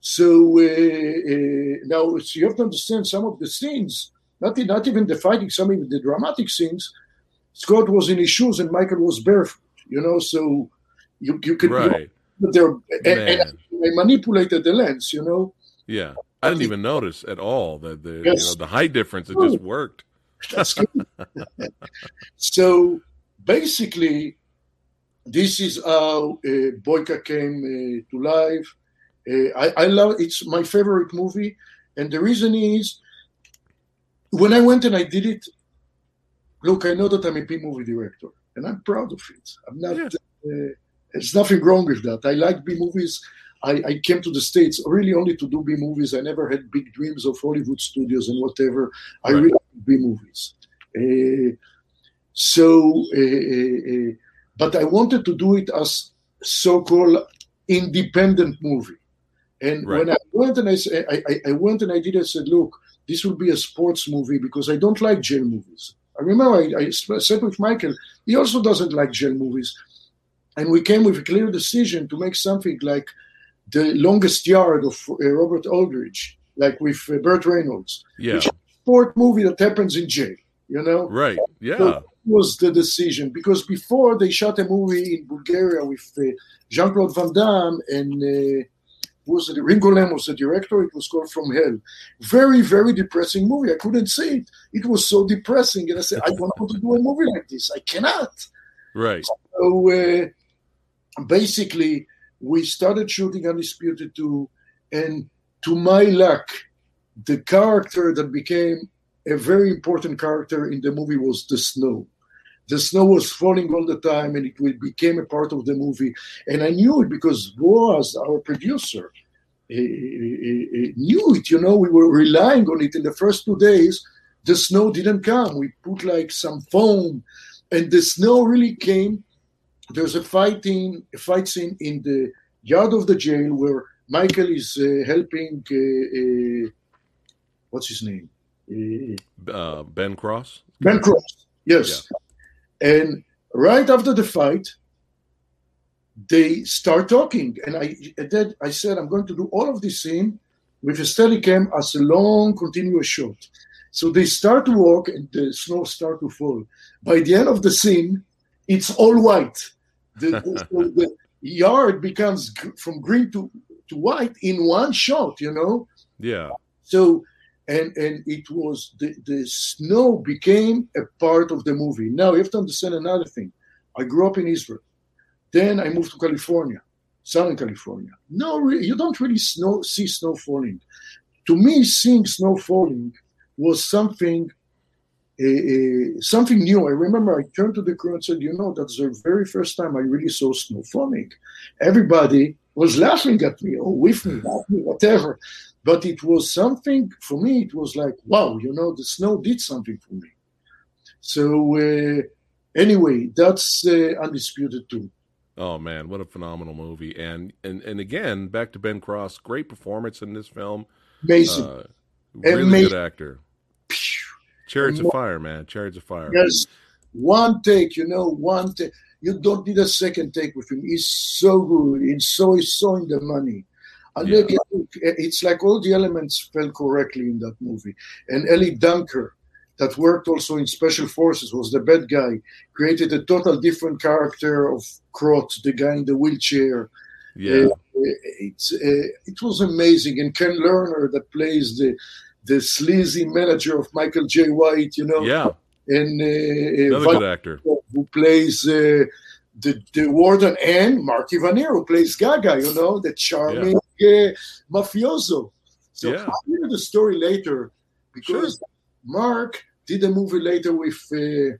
So uh, uh, now so you have to understand some of the scenes, not, not even the fighting, some of the dramatic scenes. Scott was in his shoes and Michael was barefoot, you know, so you, you can. Right. And, and I manipulated the lens, you know. Yeah, I didn't even notice at all that the yes. you know, the height difference. It just worked. So basically, this is how uh, Boyka came uh, to life. Uh, I, I love it's my favorite movie, and the reason is when I went and I did it. Look, I know that I'm a B movie director, and I'm proud of it. I'm not. Yeah. Uh, there's nothing wrong with that. I like B movies. I, I, came to the States really only to do B movies. I never had big dreams of Hollywood studios and whatever. I really like B movies. Uh, so, uh, uh, but I wanted to do it as so-called independent movie. And right. when I went and I, I, I went and I did, I said, look, this will be a sports movie because I don't like jail movies. I remember I, I said with Michael, he also doesn't like jail movies. And we came with a clear decision to make something like the longest yard of uh, Robert Aldrich, like with uh, Burt Reynolds. Yeah. Which sport movie that happens in jail, you know? Right. Yeah. So was the decision because before they shot a movie in Bulgaria with uh, Jean Claude Van Damme and uh, was the Ringo Lam was the director. It was called From Hell. Very, very depressing movie. I couldn't see it. It was so depressing, and I said, I don't want to do a movie like this. I cannot. Right. So uh, basically, we started shooting Undisputed 2, and to my luck, the character that became a very important character in the movie was the snow the snow was falling all the time and it became a part of the movie. And I knew it because Boaz, our producer, knew it. You know, we were relying on it in the first two days. The snow didn't come. We put like some foam, and the snow really came. There's a fighting, a fight scene in the yard of the jail where Michael is uh, helping. Uh, uh, what's his name? Uh, ben Cross. Ben Cross. Yes. Yeah. And right after the fight, they start talking. And I, then I said, I'm going to do all of this scene with a steady cam as a long, continuous shot. So they start to walk and the snow start to fall. By the end of the scene, it's all white. The, the, the yard becomes from green to, to white in one shot, you know? Yeah. So and and it was the, the snow became a part of the movie. Now you have to understand another thing. I grew up in Israel. Then I moved to California, Southern California. No, you don't really snow, see snow falling. To me, seeing snow falling was something uh, something new. I remember I turned to the crew and said, "You know, that's the very first time I really saw snow falling. Everybody was laughing at me or with me, me, whatever." But it was something for me. It was like, wow, you know, the snow did something for me. So uh, anyway, that's uh, undisputed too. Oh man, what a phenomenal movie! And and and again, back to Ben Cross, great performance in this film. Amazing, uh, really Amazing. good actor. Chariots of Fire, man, Chariots of Fire. Yes, one take, you know, one take. You don't need a second take with him. He's so good. He's so he's so in the money. Yeah. It's like all the elements fell correctly in that movie. And Eli Danker, that worked also in special forces, was the bad guy, created a total different character of Krot, the guy in the wheelchair. Yeah, uh, it's uh, it was amazing. And Ken Lerner that plays the the sleazy manager of Michael Jai White, you know. Yeah. And uh, another good actor who plays uh, the the warden and Mark Ivanir who plays Gaga, you know, the charming yeah. mafioso. So yeah. I'll hear the story later because sure. Mark did a movie later with uh,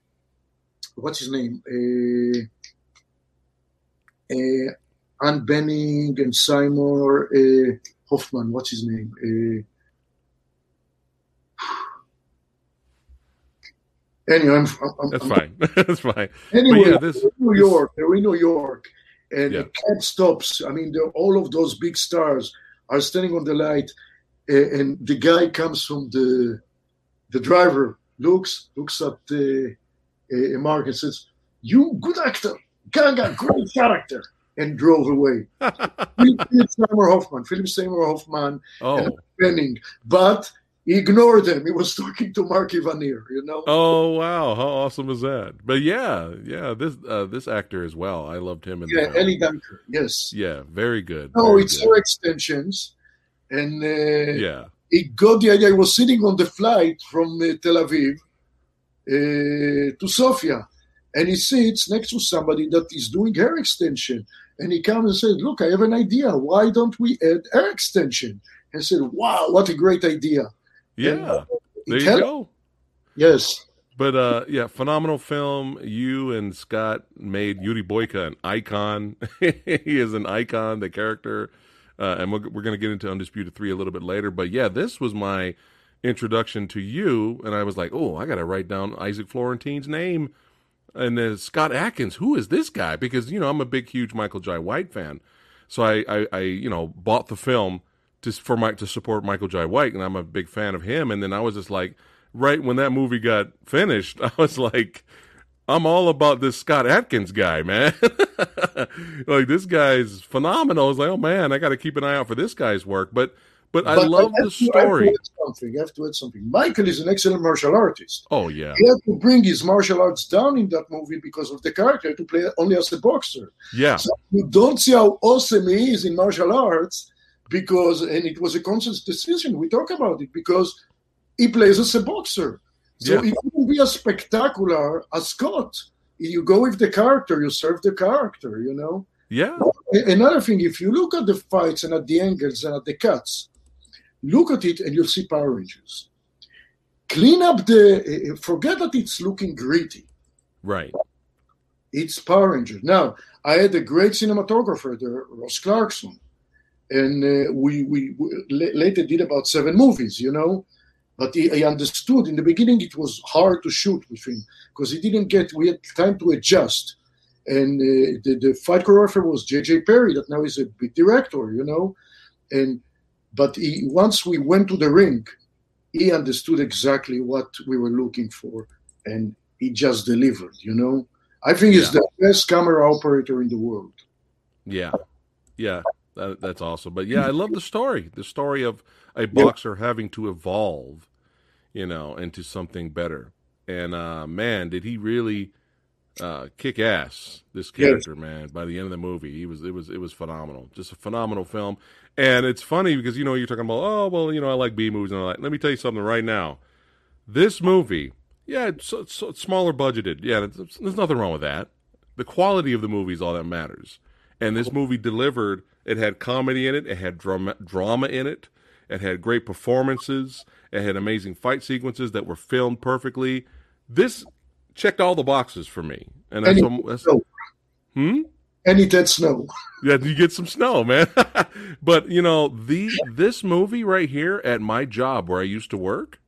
what's his name, uh, uh, Anne Bening and Simon uh, Hoffman. What's his name? Anyway, I'm, I'm, that's I'm, fine. that's fine. Anyway, yeah, this, New York, they're in New York, and Yeah. the cab stops. I mean, all of those big stars are standing on the light, uh, and the guy comes from the the driver looks looks at the uh, Mark and says, "You good actor, Gaga, great character," and drove away. Philip Seymour Hoffman, Philip Seymour Hoffman, oh, Bening, but he ignored them. He was talking to Mark Ivanir, you know. oh, wow! How awesome is that? But yeah, yeah, this uh, this actor as well. I loved him in yeah. Eli Danker, yes. Yeah, very good. No, very it's good. her extensions, and uh, yeah, he got the idea. I was sitting on the flight from uh, Tel Aviv uh, to Sofia, and he sits next to somebody that is doing hair extension. And he comes and said, "Look, I have an idea. Why don't we add hair extension?" And I said, "Wow, what a great idea!" Yeah. And, there it you go. Yes, But uh, yeah, phenomenal film. You and Scott made Yuri Boyka an icon. he is an icon, the character, uh, and we're, we're going to get into Undisputed Three a little bit later. But yeah, this was my introduction to you, and I was like, oh, I got to write down Isaac Florentine's name. And then Scott Adkins, who is this guy? Because you know I'm a big, huge Michael Jai White fan, so I, I, I you know, bought the film to for Mike to support Michael Jai White, and I'm a big fan of him. And then I was just like, right when that movie got finished, I was like, I'm all about this Scott Adkins guy, man. like this guy's phenomenal. I was like, oh man, I got to keep an eye out for this guy's work. But but I But love the to- I to story. add something. I have to add something. Michael is an excellent martial artist. Oh yeah, He had to bring his martial arts down in that movie because of the character to play only as a boxer. yeah, So you don't see how awesome he is in martial arts because, and it was a conscious decision. We talk about it because he plays as a boxer. So Yeah. he couldn't be as spectacular as Scott. You go with the character, you serve the character, you know. yeah, Another thing, if you look at the fights and at the angles and at the cuts, look at it and you'll see Power Rangers. Clean up the, forget that it's looking gritty. right. It's Power Rangers. Now, I had a great cinematographer there, Ross Clarkson, and uh, we, we, we la- later did about seven movies, you know. But he, he understood in the beginning it was hard to shoot with him because he didn't get, we had time to adjust. And uh, the, the fight choreographer was J.J. Perry, that now is a big director, you know. And but he, once we went to the ring, he understood exactly what we were looking for, and he just delivered, you know. I think he's Yeah. the best camera operator in the world. Yeah, yeah, that, that's awesome. But yeah, I love the story. The story of a boxer having to evolve, you know, into something better. And uh, man, did he really uh, kick ass? This Yes. character, man. By the end of the movie, he was it was it was phenomenal. Just a phenomenal film. And it's funny because you know you're talking about oh well you know I like B movies and all that. Let me tell you something right now. This movie, yeah, it's, it's, it's smaller budgeted. Yeah, it's, there's nothing wrong with that. The quality of the movie is all that matters. And this movie delivered. It had comedy in it. It had drama, drama in it. It had great performances. It had amazing fight sequences that were filmed perfectly. This checked all the boxes for me. And that's, And what- that's snow. hmm? And it had snow. Yeah, you get some snow, man. but you know, the this movie right here at my job where I used to work,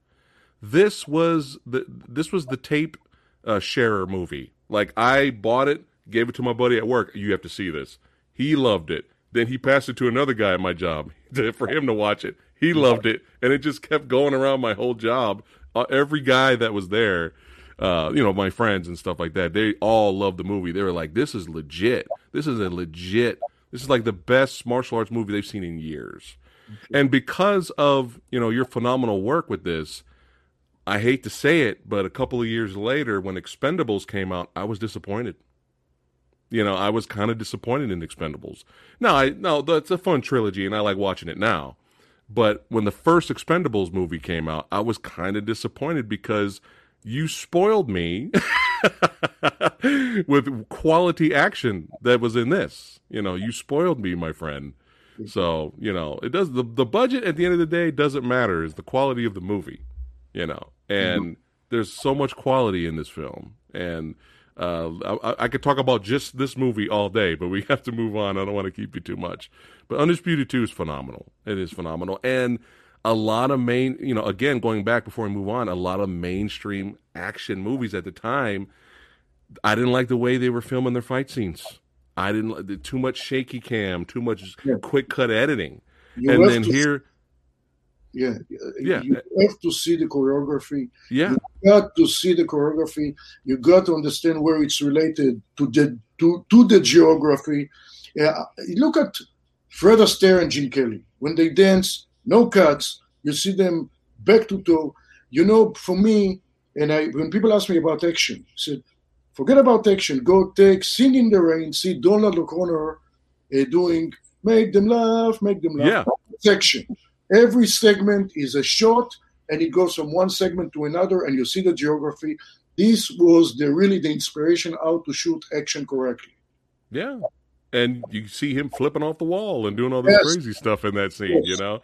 this was the this was the tape uh, sharer movie. Like I bought it, gave it to my buddy at work. You have to see this. He loved it. Then he passed it to another guy at my job for him to watch it. He loved it, and it just kept going around my whole job. Uh, every guy that was there, uh, you know, my friends and stuff like that, they all loved the movie. They were like, "This is legit. This is a legit This is like the best martial arts movie they've seen in years. And because of, you know, your phenomenal work with this, I hate to say it, but a couple of years later when Expendables came out, I was disappointed. You know, I was kind of disappointed in Expendables. Now, I no, that's a fun trilogy and I like watching it now. But when the first Expendables movie came out, I was kind of disappointed because you spoiled me with quality action that was in this. You know, you spoiled me, my friend. So, you know, it does the the budget at the end of the day doesn't matter, is the quality of the movie, you know. And mm-hmm. there's so much quality in this film. And uh, I, I, could talk about just this movie all day, but we have to move on. I don't want to keep you too much. But Undisputed 2 is phenomenal. It is phenomenal. And a lot of main, you know, again, going back before we move on, a lot of mainstream action movies at the time, I didn't like the way they were filming their fight scenes. I didn't like too much shaky cam, too much yeah. quick cut editing. You and then here, yeah, yeah, you have to see the choreography. Yeah, you got to see the choreography. You got to understand where it's related to the to, to the geography. Yeah, look at Fred Astaire and Gene Kelly when they dance, no cuts. You see them back to toe. You know, for me, and I when people ask me about action, I said Forget about action. Go take Sing in the Rain. See Donald O'Connor uh, doing Make Them Laugh, Make Them Laugh. Yeah. Section. Every segment is a shot, and it goes from one segment to another, and you see the geography. This was the really the inspiration how to shoot action correctly. Yeah, and you see him flipping off the wall and doing all this yes. crazy stuff in that scene. Yes. You know.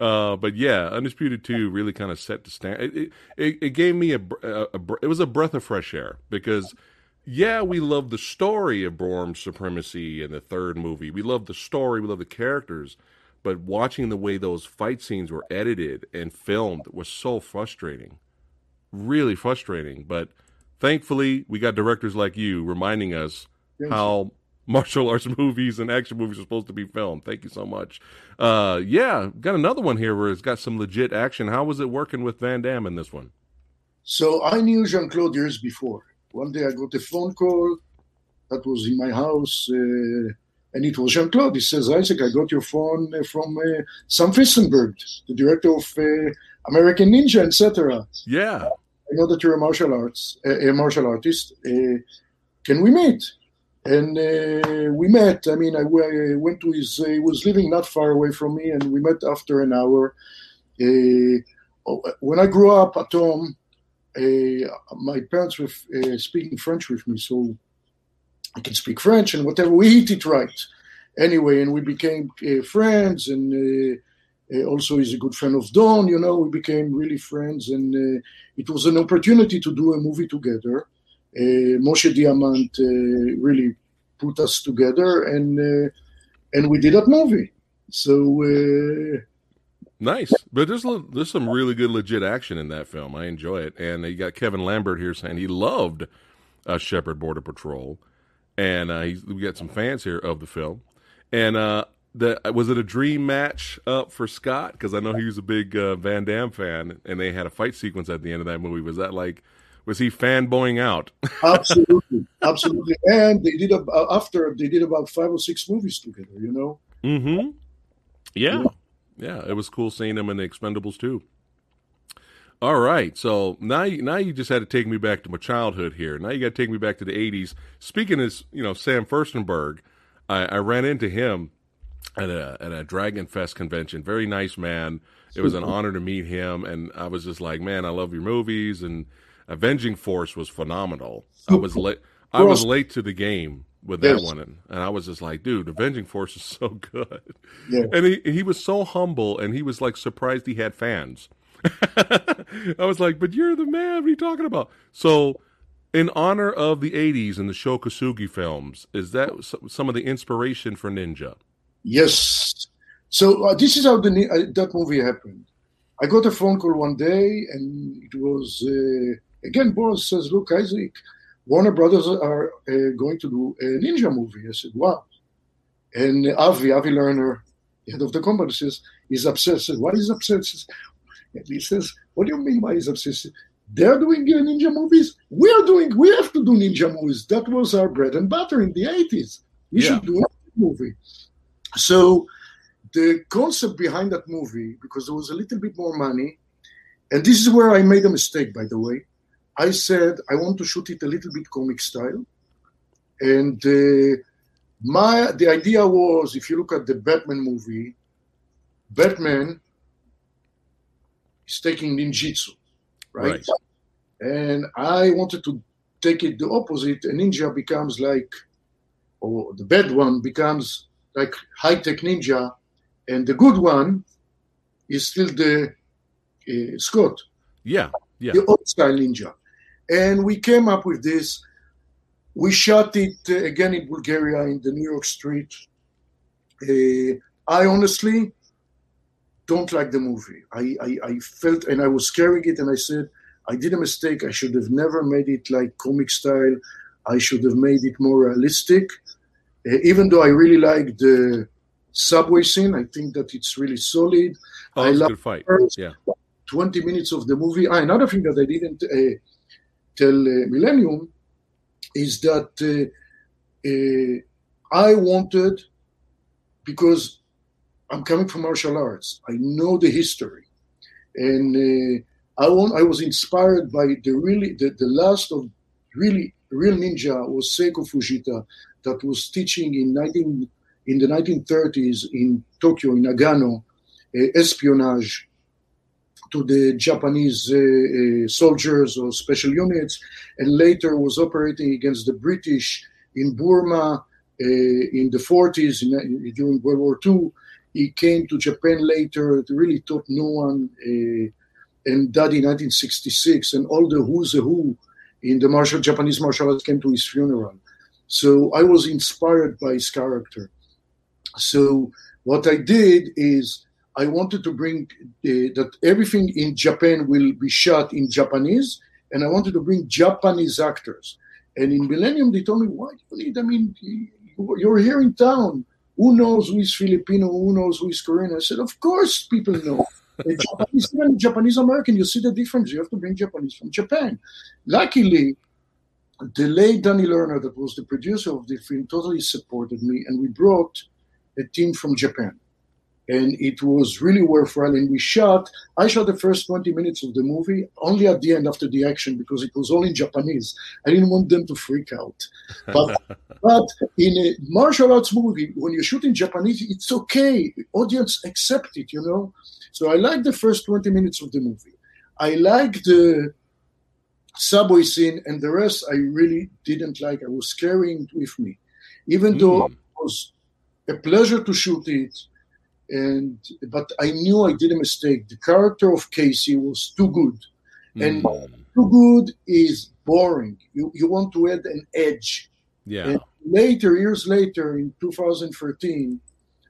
Uh, but yeah, Undisputed Two really kind of set the stand. It, it, it gave me a, a, a, it was a breath of fresh air because yeah, we love the story of Bourne's supremacy in the third movie. We love the story, we love the characters, but watching the way those fight scenes were edited and filmed was so frustrating. Really frustrating, but thankfully we got directors like you reminding us yes. how martial arts movies and action movies are supposed to be filmed. Thank you so much. Uh, yeah, got another one here where it's got some legit action. How was it working with Van Damme in this one? So I knew Jean Claude years before. One day I got a phone call that was in my house, uh, and it was Jean Claude. He says, Isaac, I got your phone uh, from uh, Sam Firstenberg, the director of uh, American Ninja, etc. Yeah. I know that you're a martial arts, a martial artist. Uh, can we meet? And uh, we met. I mean, I, I, went to his. he was living not far away from me, and we met after an hour. Oh, when I grew up at home, uh, my parents were uh, speaking French with me, so I can speak French and whatever. We eat it right. Anyway, and we became uh, friends, and uh, uh, also he's a good friend of Don. You know, we became really friends, and uh, it was an opportunity to do a movie together. Moshe Diamant really put us together, and and we did that movie. So Nice, but there's there's some really good legit action in that film. I enjoy it, and you got Kevin Lambert here saying he loved uh, Shepherd Border Patrol, and uh, we got some fans here of the film. And uh, the was it a dream match up for Scott? Because I know he was a big uh, Van Damme fan, and they had a fight sequence at the end of that movie. Was that like? Was he fanboying out? absolutely, absolutely. And they did a, after they did about five or six movies together. You know. Mm-hmm. Yeah. yeah yeah, it was cool seeing him in the Expendables too. All right, so now you, now you just had to take me back to my childhood here. Now you got to take me back to the '80s. Speaking as you know, Sam Firstenberg, I, I ran into him at a at a Dragon Fest convention. Very nice man. It was an honor to meet him, and I was just like, man, I love your movies. And Avenging Force was phenomenal. I was late. I was late to the game with that yes. one, and, and, I was just like, dude, Avenging Force is so good. Yeah. And he he was so humble, and he was like surprised he had fans. I was like, but you're the man. What are you talking about? So, in honor of the '80s and the Sho Kosugi films, is that some of the inspiration for Ninja? Yes. So uh, this is how the uh, that movie happened. I got a phone call one day, and it was uh, again. Boaz says, "Look, Isaac." Warner Brothers are uh, going to do a ninja movie. I said, wow. And Avi, Avi Lerner, head of the company, says, he's upset. I what is upset? And he says, what do you mean by upset? They're doing ninja movies. We are doing, we have to do ninja movies. That was our bread and butter in the 80s. We yeah. should do a movie. So the concept behind that movie, because there was a little bit more money, and this is where I made a mistake, by the way. I said I want to shoot it a little bit comic style, and uh, my the idea was if you look at the Batman movie, Batman is taking ninjutsu, right? right? And I wanted to take it the opposite. A ninja becomes like, or the bad one becomes like high tech ninja, and the good one is still the uh, Scott. Yeah, yeah. The old style ninja. And we came up with this. We shot it uh, again in Bulgaria in the New York street. Uh, I honestly don't like the movie. I, I, I, felt, and I was carrying it, and I said, I did a mistake. I should have never made it like comic style. I should have made it more realistic. Uh, even though I really like the subway scene, I think that it's really solid. Oh, I love fight. Yeah. 20 minutes of the movie. Ah, another thing that I didn't uh, tell uh, Millennium is that uh, uh, I wanted, because I'm coming from martial arts, I know the history, and uh, I want. I was inspired by the really the, the last of really real ninja was Seiko Fujita that was teaching in 19 in the 1930s in Tokyo in Nakano uh, espionage to the Japanese uh, uh, soldiers or special units, and later was operating against the British in Burma uh, in the 40s in, during World War II. He came to Japan later, really taught no one, and died in 1966. And all the who's a who in the martial Japanese martial arts came to his funeral. So I was inspired by his character. So what I did is I wanted to bring uh, that everything in Japan will be shot in Japanese, and I wanted to bring Japanese actors. And in Millennium, they told me, "Why do you need? I mean, you're here in town. Who knows who is Filipino? Who knows who is Korean?" I said, "Of course, people know." Japanese, even Japanese American, you see the difference. You have to bring Japanese from Japan. Luckily, the late Danny Lerner, that was the producer of the film, totally supported me, and we brought a team from Japan and it was really worthwhile. And we shot, I shot the first 20 minutes of the movie only at the end after the action because it was all in Japanese. I didn't want them to freak out. But, but in a martial arts movie, when you shoot in Japanese, it's okay. Audience accept it, you know? So I like the first 20 minutes of the movie. I like the subway scene, and the rest I really didn't like. I was carrying it with me. Even mm. though it was a pleasure to shoot it, and but I knew I did a mistake. The character of Casey was too good, and mm. too good is boring. You you want to add an edge. Yeah. And later, years later, in 2013,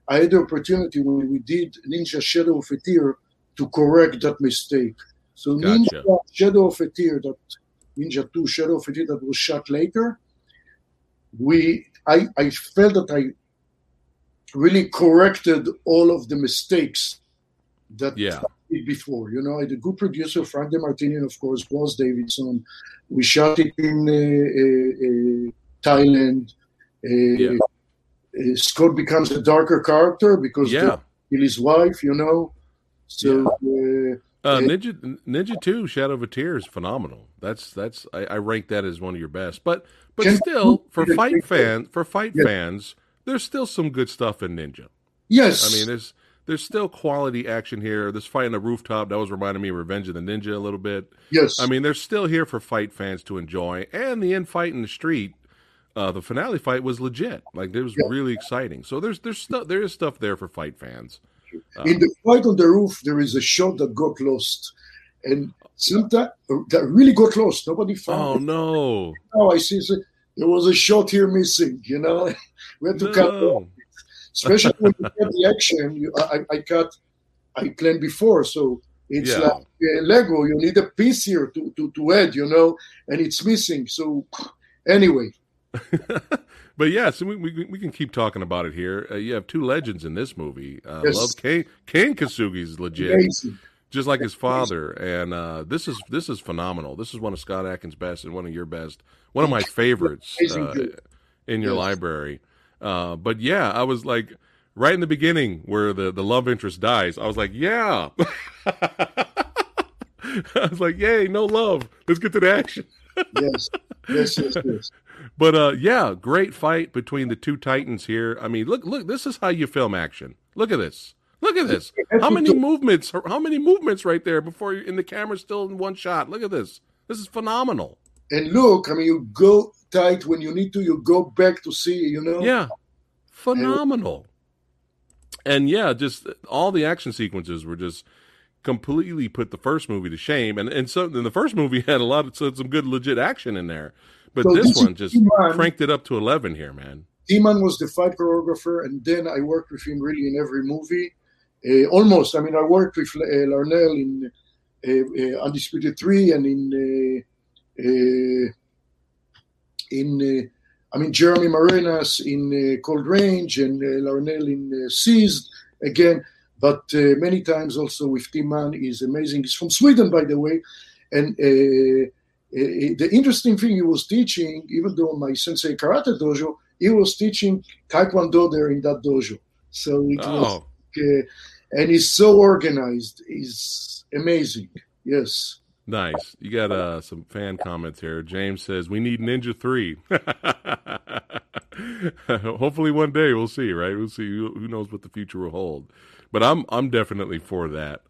I had the opportunity when we did Ninja Shadow of a Tear to correct that mistake. So gotcha. Ninja Shadow of a Tear, that Ninja 2 Shadow of a Tear that was shot later, we I, I felt that I really corrected all of the mistakes that yeah. before. You know, I had a good producer, Frank DeMartini, of course, Boaz Davidson. We shot it in uh, uh, uh Thailand. Uh, yeah. Uh, Scott becomes a darker character because yeah. his wife, you know. So yeah. Uh, Ninja Ninja Two Shadow of a Tear is phenomenal. That's that's I, I rank that as one of your best. But but still, for fight fan for fight fans, there's still some good stuff in Ninja. Yes. I mean, there's there's still quality action here. This fight on the rooftop that was reminding me of Revenge of the Ninja a little bit. Yes. I mean, they're still here for fight fans to enjoy, and the end fight in the street, uh, the finale fight was legit. Like it was yeah. really exciting. So there's there's stuff there is stuff there for fight fans. Um, in the fight on the roof, there is a shot that got lost, and sometimes that really got lost. Nobody found. Oh it. no! Now I see there was a shot here missing. You know, we had to no. cut. Especially when you get the action, you, I, I cut, I planned before, so it's yeah. like uh, Lego. You need a piece here to, to, to add, you know, and it's missing. So anyway. but yeah, so we, we, we can keep talking about it here. Uh, you have two legends in this movie. Uh, yes. Love Kane Kane Kosugi's legit. Amazing just like his father. And uh, this is this is phenomenal. This is one of Scott Adkins' best and one of your best, one of my favorites uh, in your yes. library. Uh, but yeah, I was like right in the beginning where the the love interest dies. I was like, yeah. I was like, yay, no love. Let's get to the action. yes, yes, yes, yes. But uh, yeah, great fight between the two titans here. I mean, look, look, this is how you film action. Look at this. Look at this. How many movements? How many movements right there before you, and the camera's still in one shot. Look at this. This is phenomenal. And look, I mean, you go tight when you need to. You go back to see. You know. Yeah, phenomenal. And, and yeah, just all the action sequences were just completely put the first movie to shame. And and so then the first movie had a lot of so some good legit action in there, but so this, this one just cranked it up to eleven here, man. Tim Man was the fight choreographer, and then I worked with him really in every movie. Uh, almost. I mean, I worked with uh, Larnell in uh, Undisputed Three and in in uh, I mean Jeremy Marinas in uh, Cold Range and uh, Larnell in Seized again. But many times also with Tim Man is amazing. He's from Sweden, by the way, and. the interesting thing he was teaching, even though my sensei karate dojo, he was teaching taekwondo there in that dojo. So it oh. was uh, and he's so organized. He's amazing. Yes. Nice. You got uh, some fan comments here. James says we need Ninja Three. Hopefully one day we'll see. Right? We'll see. Who knows what the future will hold? But I'm I'm definitely for that.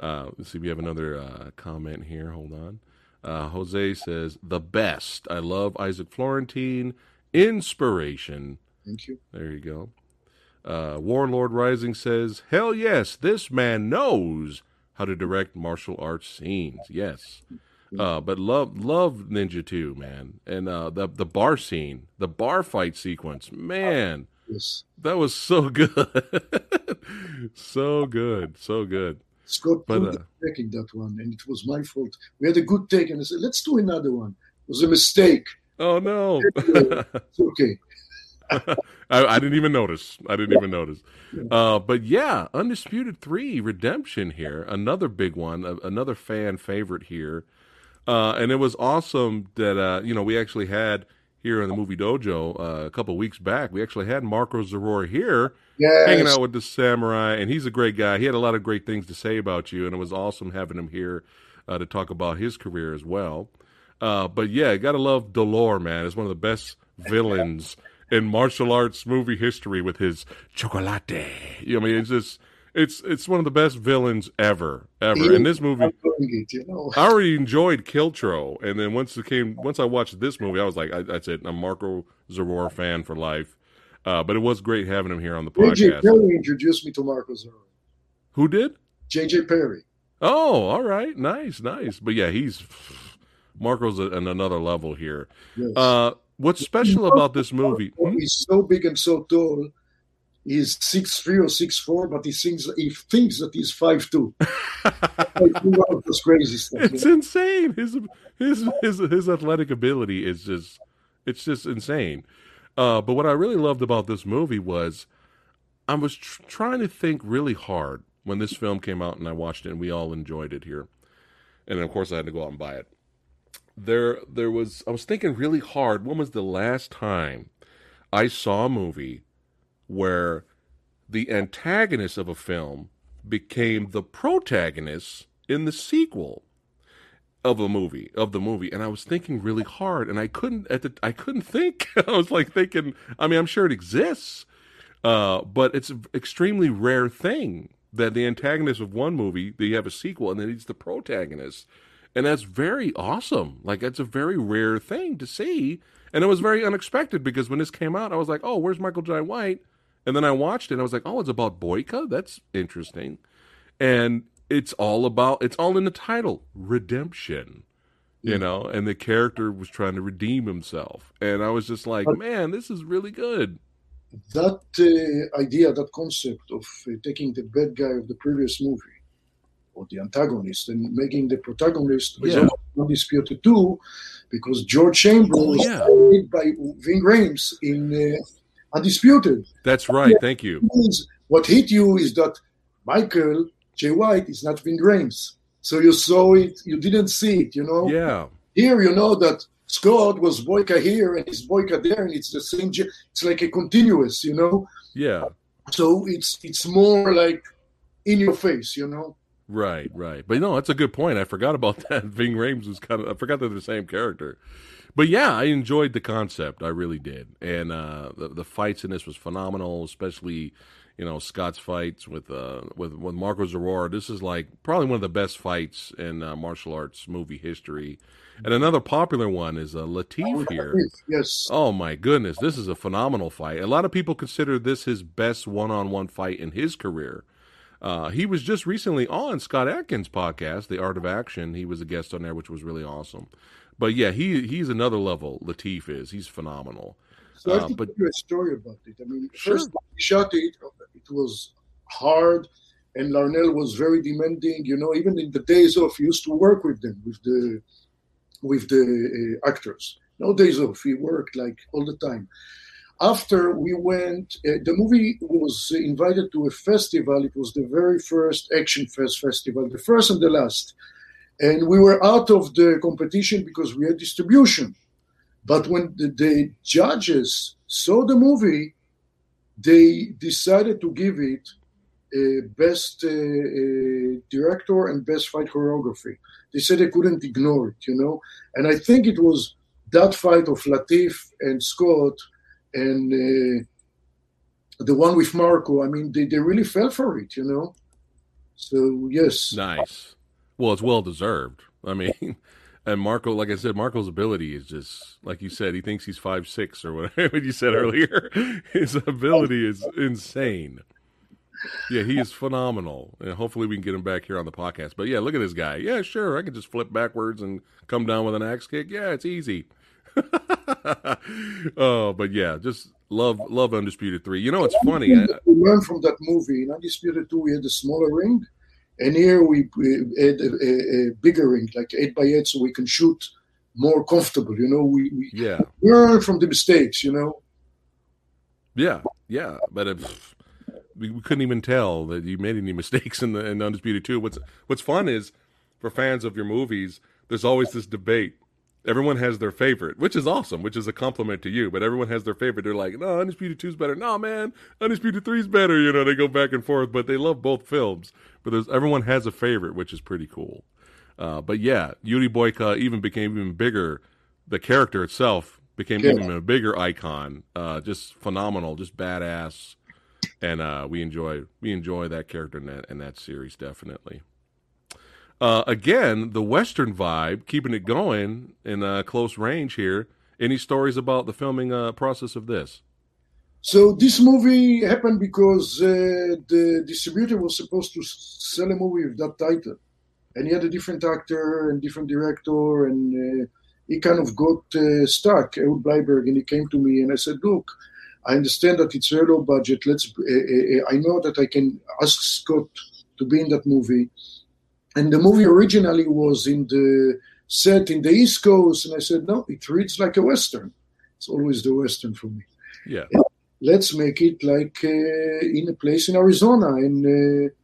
Uh, let's see. We have another uh, comment here. Hold on. Uh, Jose says the best. I love Isaac Florentine. Inspiration. Thank you. There you go. Uh, Warlord Rising says, "Hell yes, this man knows how to direct martial arts scenes. Yes, uh, but love love Ninja 2, man, and uh, the the bar scene, the bar fight sequence, man, yes. that was so good, so good, so good." Scott but, uh, taking that one, and it was my fault. We had a good take, and I said, "Let's do another one." It was a mistake. Oh no! it's okay. I, I, didn't even notice. I didn't even notice. Uh, but yeah, Undisputed 3 Redemption here. Another big one, another fan favorite here. Uh, and it was awesome that, uh, you know, we actually had here in the movie dojo uh, a couple weeks back, we actually had Marco Zaror here yes. hanging out with the samurai. And he's a great guy. He had a lot of great things to say about you. And it was awesome having him here uh, to talk about his career as well. Uh, but yeah, got to love Dolor, man. It's one of the best villains in martial arts movie history with his chocolate. You know, I mean, it's just it's it's one of the best villains ever, ever. In this movie, I already enjoyed Kiltro, and then once it came, once I watched this movie, I was like, I, that's it. I'm Marco Zaror fan for life. Uh, but it was great having him here on the podcast. JJ Perry introduced me to Marco Zaror. Who did? JJ Perry. Oh, all right, nice, nice. But yeah, he's Marco's at another level here. Yes. Uh, What's special about this movie? He's so big and so tall. He's six three or six four, but he thinks he thinks that he's five two. this crazy stuff. It's insane. His his his his athletic ability is just it's just insane. Uh, but what I really loved about this movie was I was tr- trying to think really hard when this film came out and I watched it and we all enjoyed it here. And of course I had to go out and buy it there there was I was thinking really hard. When was the last time I saw a movie where the antagonist of a film became the protagonist in the sequel of a movie of the movie and I was thinking really hard and I couldn't at the I couldn't think I was like thinking I mean I'm sure it exists uh, but it's an extremely rare thing that the antagonist of one movie they have a sequel and then he's the protagonist and that's very awesome. Like it's a very rare thing to see, and it was very unexpected because when this came out, I was like, "Oh, where's Michael Jai White?" And then I watched it, and I was like, "Oh, it's about Boyka. That's interesting." And it's all about it's all in the title, redemption. You yeah. know, and the character was trying to redeem himself, and I was just like, but "Man, this is really good." That uh, idea, that concept of uh, taking the bad guy of the previous movie or the antagonist and making the protagonist yeah. is undisputed too, because George Chambers oh, yeah. played by Ving Rhames in uh, Undisputed. That's right. Thank you. What hit you is that Michael Jai White is not Ving Rhames. So you saw it, you didn't see it, you know? Yeah. Here you know that Scott was Boyka here and he's Boyka there, and it's the same. It's like a continuous, you know. Yeah. So it's it's more like in your face, you know. Right, right. But no, that's a good point. I forgot about that. Ving Rhames was kind of I forgot they're the same character. But yeah, I enjoyed the concept. I really did. And uh, the the fights in this was phenomenal, especially you know Scott's fights with uh with with Marco Zaror. This is like probably one of the best fights in uh, martial arts movie history. And another popular one is uh, Latif oh, here. Yes. Oh my goodness, this is a phenomenal fight. A lot of people consider this his best one-on-one fight in his career. Uh, he was just recently on Scott Adkins' podcast, The Art of Action. He was a guest on there, which was really awesome. But yeah, he he's another level. Latif is he's phenomenal. So I uh, but, tell you a story about it. I mean, sure. first we shot it, it was hard, and Larnell was very demanding. You know, even in the days off, he used to work with them, with the with the uh, actors. No days off. He worked like all the time after we went, uh, the movie was invited to a festival. It was the very first Action Fest festival, the first and the last. And we were out of the competition because we had distribution. But when the, the judges saw the movie, they decided to give it best uh, uh, director and best fight choreography. They said they couldn't ignore it, you know. And I think it was that fight of Latif and Scott and uh, the one with Marco, I mean, they, they really fell for it, you know. So yes, nice. Well, it's well deserved. I mean, and Marco, like I said, Marco's ability is just like you said. He thinks he's five six or whatever you said earlier. His ability is insane. Yeah, he is phenomenal, and hopefully we can get him back here on the podcast. But yeah, look at this guy. Yeah, sure, I can just flip backwards and come down with an axe kick. Yeah, it's easy. oh, but yeah, just love love Undisputed Three. You know, it's funny. We learned from that movie. In Undisputed Two, we had a smaller ring, and here we, had a, a, a, bigger ring, like eight by eight, so we can shoot more comfortable. You know, we, we yeah learn from the mistakes. You know. Yeah, yeah, but if, we, we couldn't even tell that you made any mistakes in the in Undisputed Two. What's What's fun is for fans of your movies, there's always this debate everyone has their favorite, which is awesome, which is a compliment to you. But everyone has their favorite. They're like, no, Undisputed is better. No, man, Undisputed is better. You know, they go back and forth, but they love both films. But there's everyone has a favorite, which is pretty cool. Uh, but yeah, Yuri Boyka even became even bigger. The character itself became yeah. even a bigger icon. Uh, just phenomenal, just badass, and uh, we enjoy we enjoy that character in that in that series definitely. Uh, again, the Western vibe, keeping it going in uh, close range here. Any stories about the filming uh, process of this? So this movie happened because uh, the distributor was supposed to sell a movie with that title, and he had a different actor and different director, and uh, he kind of got uh, stuck. Ehud Bleiberg, and he came to me and I said, "Look, I understand that it's very low budget. Let's. I know that I can ask Scott to be in that movie." And the movie originally was in the set in the East Coast, and I said, no, it reads like a Western. It's always the Western for me. Yeah. And let's make it like uh, in a place in Arizona. And uh,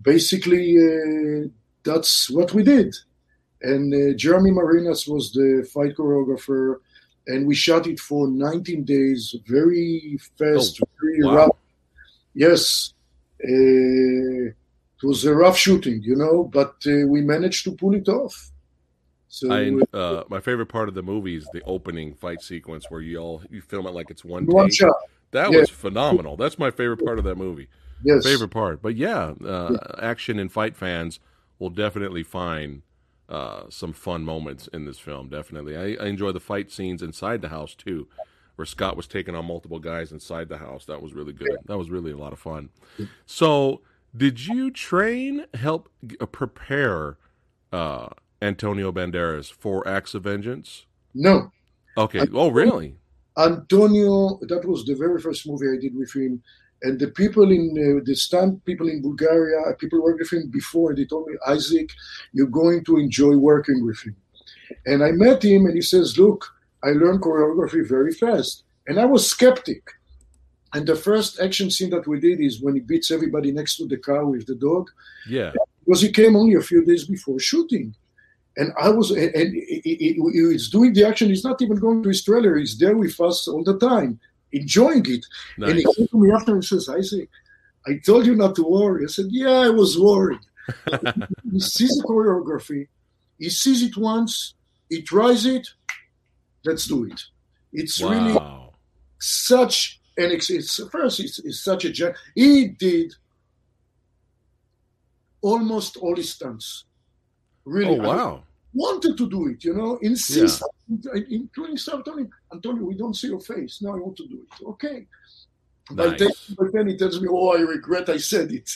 basically, uh, that's what we did. And uh, Jeremy Marinas was the fight choreographer, and we shot it for 19 days, very fast, oh, very wow. rough. Yes. It was a rough shooting, you know, but uh, we managed to pull it off. So I, uh, my favorite part of the movie is the opening fight sequence where you all you film it like it's one, one take. shot. That yeah. was phenomenal. That's my favorite part of that movie. Yes, favorite part. But yeah, uh, yeah. action and fight fans will definitely find uh, some fun moments in this film. Definitely, I, I enjoy the fight scenes inside the house too where Scott was taking on multiple guys inside the house. That was really good. That was really a lot of fun. So did you train, help uh, prepare uh, Antonio Banderas for Acts of Vengeance? No. Okay. Antonio, oh, really? Antonio, that was the very first movie I did with him. And the people in uh, the stunt people in Bulgaria, people worked with him before, they told me, Isaac, you're going to enjoy working with him. And I met him, and he says, Look, I learned choreography very fast. And I was skeptic and the first action scene that we did is when he beats everybody next to the car with the dog. Yeah. Because he came only a few days before shooting. And I was, and, and he's doing the action. He's not even going to his trailer. He's there with us all the time, enjoying it. Nice. And he came to me after and says, Isaac, I told you not to worry. I said, Yeah, I was worried. he sees the choreography, he sees it once, he tries it, let's do it. It's wow. really such an it's, it's first it's, it's such a gen- he did almost all his stunts. Really, Oh wow. Wanted to do it, you know, insist, including stuff telling Antonio, we don't see your face. Now I want to do it. Okay. Nice. then, by then he tells me, "Oh, I regret I said it."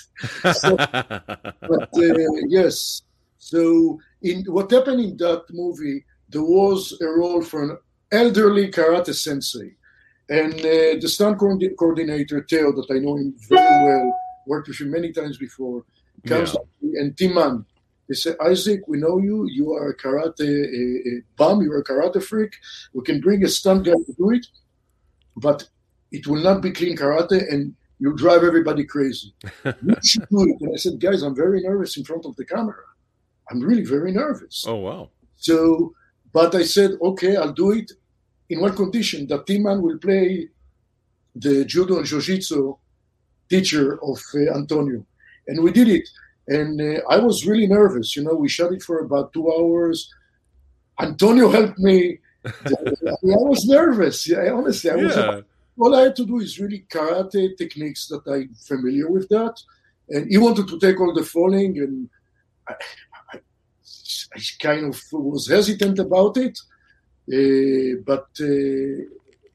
So, but uh, yes. So in what happened in that movie, there was a role for an elderly karate sensei, and uh, the stunt coordi- coordinator Theo, that I know him very well, worked with him many times before, comes Yeah. up to me, and Tim Man. They say, Isaac, we know you. You are a karate a, a bum. You're a karate freak. We can bring a stunt guy to do it, but it will not be clean karate, and you'll drive everybody crazy. you should do it. And I said, guys, I'm very nervous in front of the camera. I'm really very nervous. oh wow. So, but I said, okay, I'll do it in one condition that Tim Man will play the judo and jiu-jitsu teacher of uh, Antonio. And we did it. And uh, I was really nervous. You know, we shot it for about two hours. Antonio helped me. I was nervous. Yeah, honestly, I was. All I had to do is really karate techniques that I'm familiar with that. And he wanted to take all the falling, and I, I, I kind of was hesitant about it. Uh, but uh,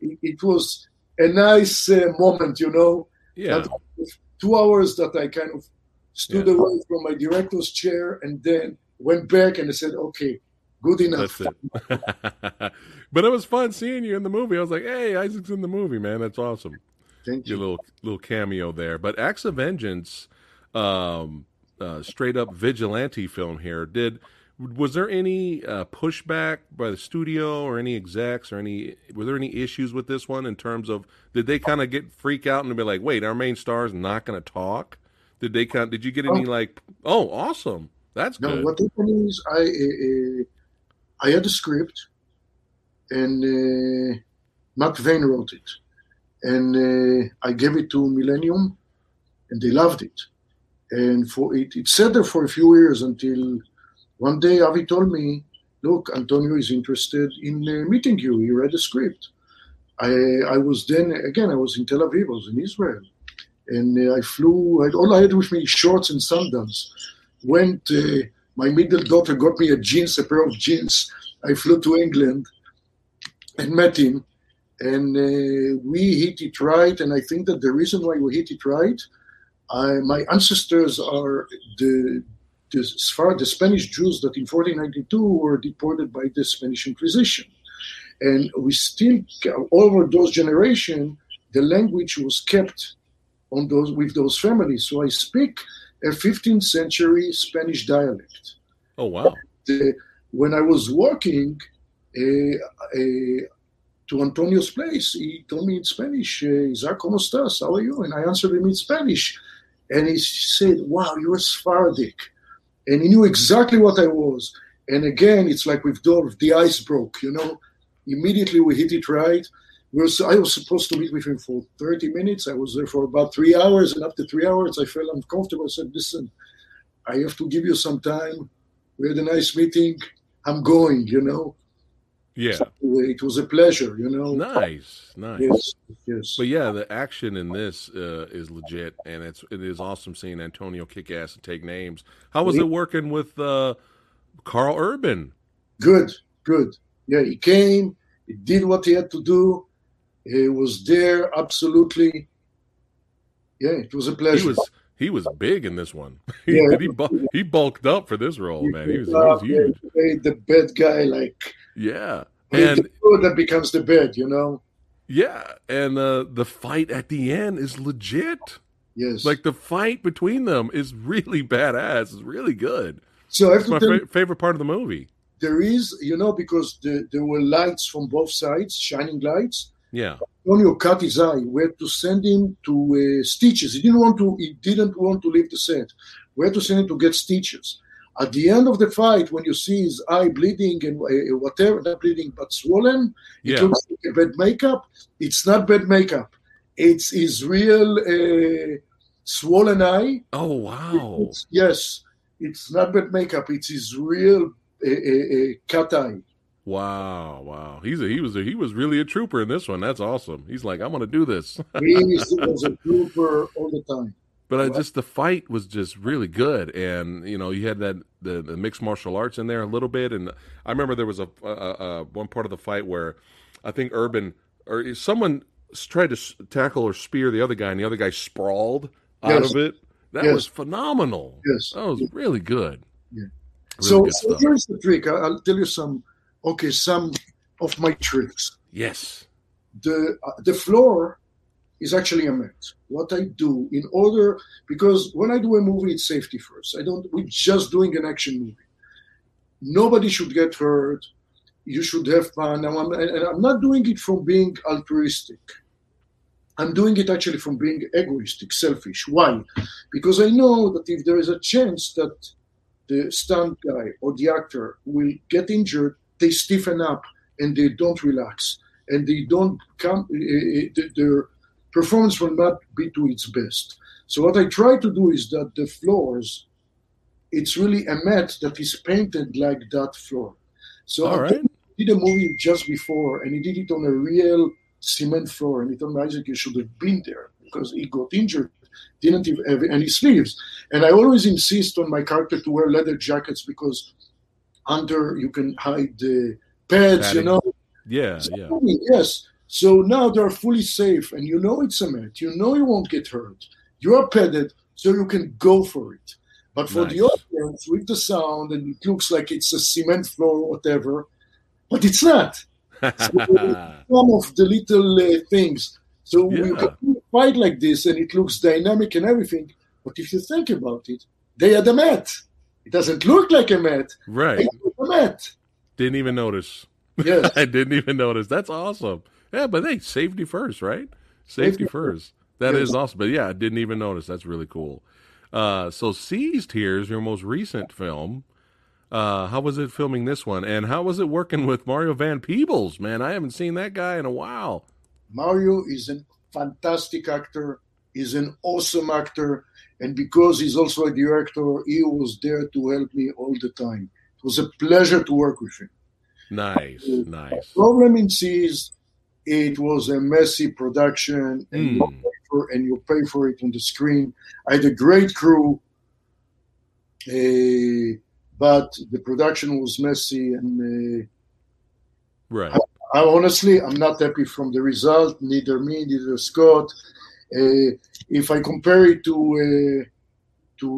it, was a nice uh, moment, you know. Yeah. Two hours that I kind of stood Yeah. away from my director's chair and then went back and I said, okay, good enough. But it was fun seeing you in the movie. I was like, "Hey, Isaac's in the movie, man. That's awesome." Thank Your you. little little cameo there. But Acts of Vengeance, um, uh, straight up vigilante film here. Did was there any uh, pushback by the studio or any execs or any were there any issues with this one in terms of did they kind of get freak out and be like, "Wait, our main star is not going to talk"? Did they kind? Did you get any like, "Oh, awesome, that's Now, good"? what happened is I uh, I had a script, and uh, Matt Venne wrote it, and uh, I gave it to Millennium, and they loved it, and for it it sat there for a few years until one day Avi told me, "Look, Antonio is interested in uh, meeting you. He read the script." I I was then again I was in Tel Aviv, I was in Israel, and uh, I flew. I, all I had with me shorts and sandals. Went. Uh, my middle daughter got me a jeans, a pair of jeans. I flew to England and met him, and uh, we hit it right. And I think that the reason why we hit it right, I, my ancestors are the, the the Spanish Jews that in 1492 were deported by the Spanish Inquisition, and we still over those generation the language was kept on those with those families. So I speak a 15th century Spanish dialect. oh wow, when I was working uh, uh, to Antonio's place, he told me in Spanish, uh, Isaac, ¿cómo estás? How are you? And I answered him in Spanish. And he said, Wow, you're Sephardic. And he knew exactly what I was. And again, it's like with Dov, the ice broke, you know. Immediately we hit it right. We was, I was supposed to meet with him for 30 minutes. I was there for about three hours. And after three hours, I felt uncomfortable. I said, Listen, I have to give you some time. We had a nice meeting. I'm going, you know. Yeah, So, it was a pleasure, you know. nice, nice. Yes, yes. But yeah, the action in this uh, is legit, and it's it is awesome seeing Antonio kick ass and take names. How was it working with uh, Karl Urban? Good, good. Yeah, he came. He did what he had to do. He was there, absolutely. Yeah, it was a pleasure. He was he was big in this one. he, Yeah. he, bu- he bulked up for this role, man. He was, he was huge. he played the bad guy, like Yeah, and that becomes the bad, you know. yeah, and uh, the fight at the end is legit. Yes. Like the fight between them is really badass. It's really good. so, It's my fa- favorite part of the movie. there is, you know, because the, there were lights from both sides, shining lights. Yeah, Antonio cut his eye. We had to send him to uh, stitches. He didn't want to. He didn't want to leave the set. We had to send him to get stitches. At the end of the fight, when you see his eye bleeding and uh, whatever, not bleeding but swollen, it Yeah. looks like a bad makeup. It's not bad makeup. It's his real uh, swollen eye. Oh wow. It's- yes, it's not bad makeup. It's his real uh, uh, uh, cat eye. Wow, wow. He's a, he was a, he was really a trooper in this one. That's awesome. He's like, I'm gonna do this. He was a trooper all the time. But I just the fight was just really good, and you know you had that the, the mixed martial arts in there a little bit, and I remember there was a, a, a one part of the fight where I think Urban or someone tried to s- tackle or spear the other guy, and the other guy sprawled out Yes. of it. That Yes. was phenomenal. Yes. That was really good. Yeah. Really so, good so here's the trick. I'll tell you some. Okay, some of my tricks. Yes. the uh, the floor is actually a mat. What I do in order because when I do a movie, it's safety first. I don't. We're just doing an action movie. Nobody should get hurt. You should have fun. And I'm, and I'm not doing it from being altruistic. I'm doing it actually from being egoistic, selfish. Why? Because I know that if there is a chance that the stunt guy or the actor will get injured, they stiffen up and they don't relax and they don't come, uh, their performance will not be to its best. So what I try to do is that the floors, it's really a mat that is painted like that floor. So All I right. did a movie just before, and he did it on a real cement floor, and he told me Isaac, you should have been there because he got injured, didn't even have any sleeves. And I always insist on my character to wear leather jackets because under you can hide the pads, Padding. you know. Yeah. Yeah. Yes. So now they're fully safe, and you know it's a mat. You know you won't get hurt. You are padded, so you can go for it. But for the audience, with the sound, and it looks like it's a cement floor or whatever, but it's not. Some of the little uh, things. So you can fight like this, and it looks dynamic and everything. But if you think about it, they had a mat. It doesn't look like a mat. right. A mat. Didn't even notice. Yes. I didn't even notice. That's awesome. Yeah, but hey, safety first, right? Safety Safety first. That is Yes. awesome. But yeah, I didn't even notice. That's really cool. Uh, so Seized here is your most recent film. Uh, how was it filming this one? And how was it working with Mario Van Peebles? Man, I haven't seen that guy in a while. Mario is a fantastic actor. He's an awesome actor, and because he's also a director, he was there to help me all the time. It was a pleasure to work with him. Nice, nice. Problem in Seized, it was a messy production, and, you Mm. pay for, and you pay for it on the screen. I had a great crew, uh, but the production was messy, and uh, Right. I honestly, I'm not happy from the result. Neither me, neither Scott. Uh, if I compare it to uh, to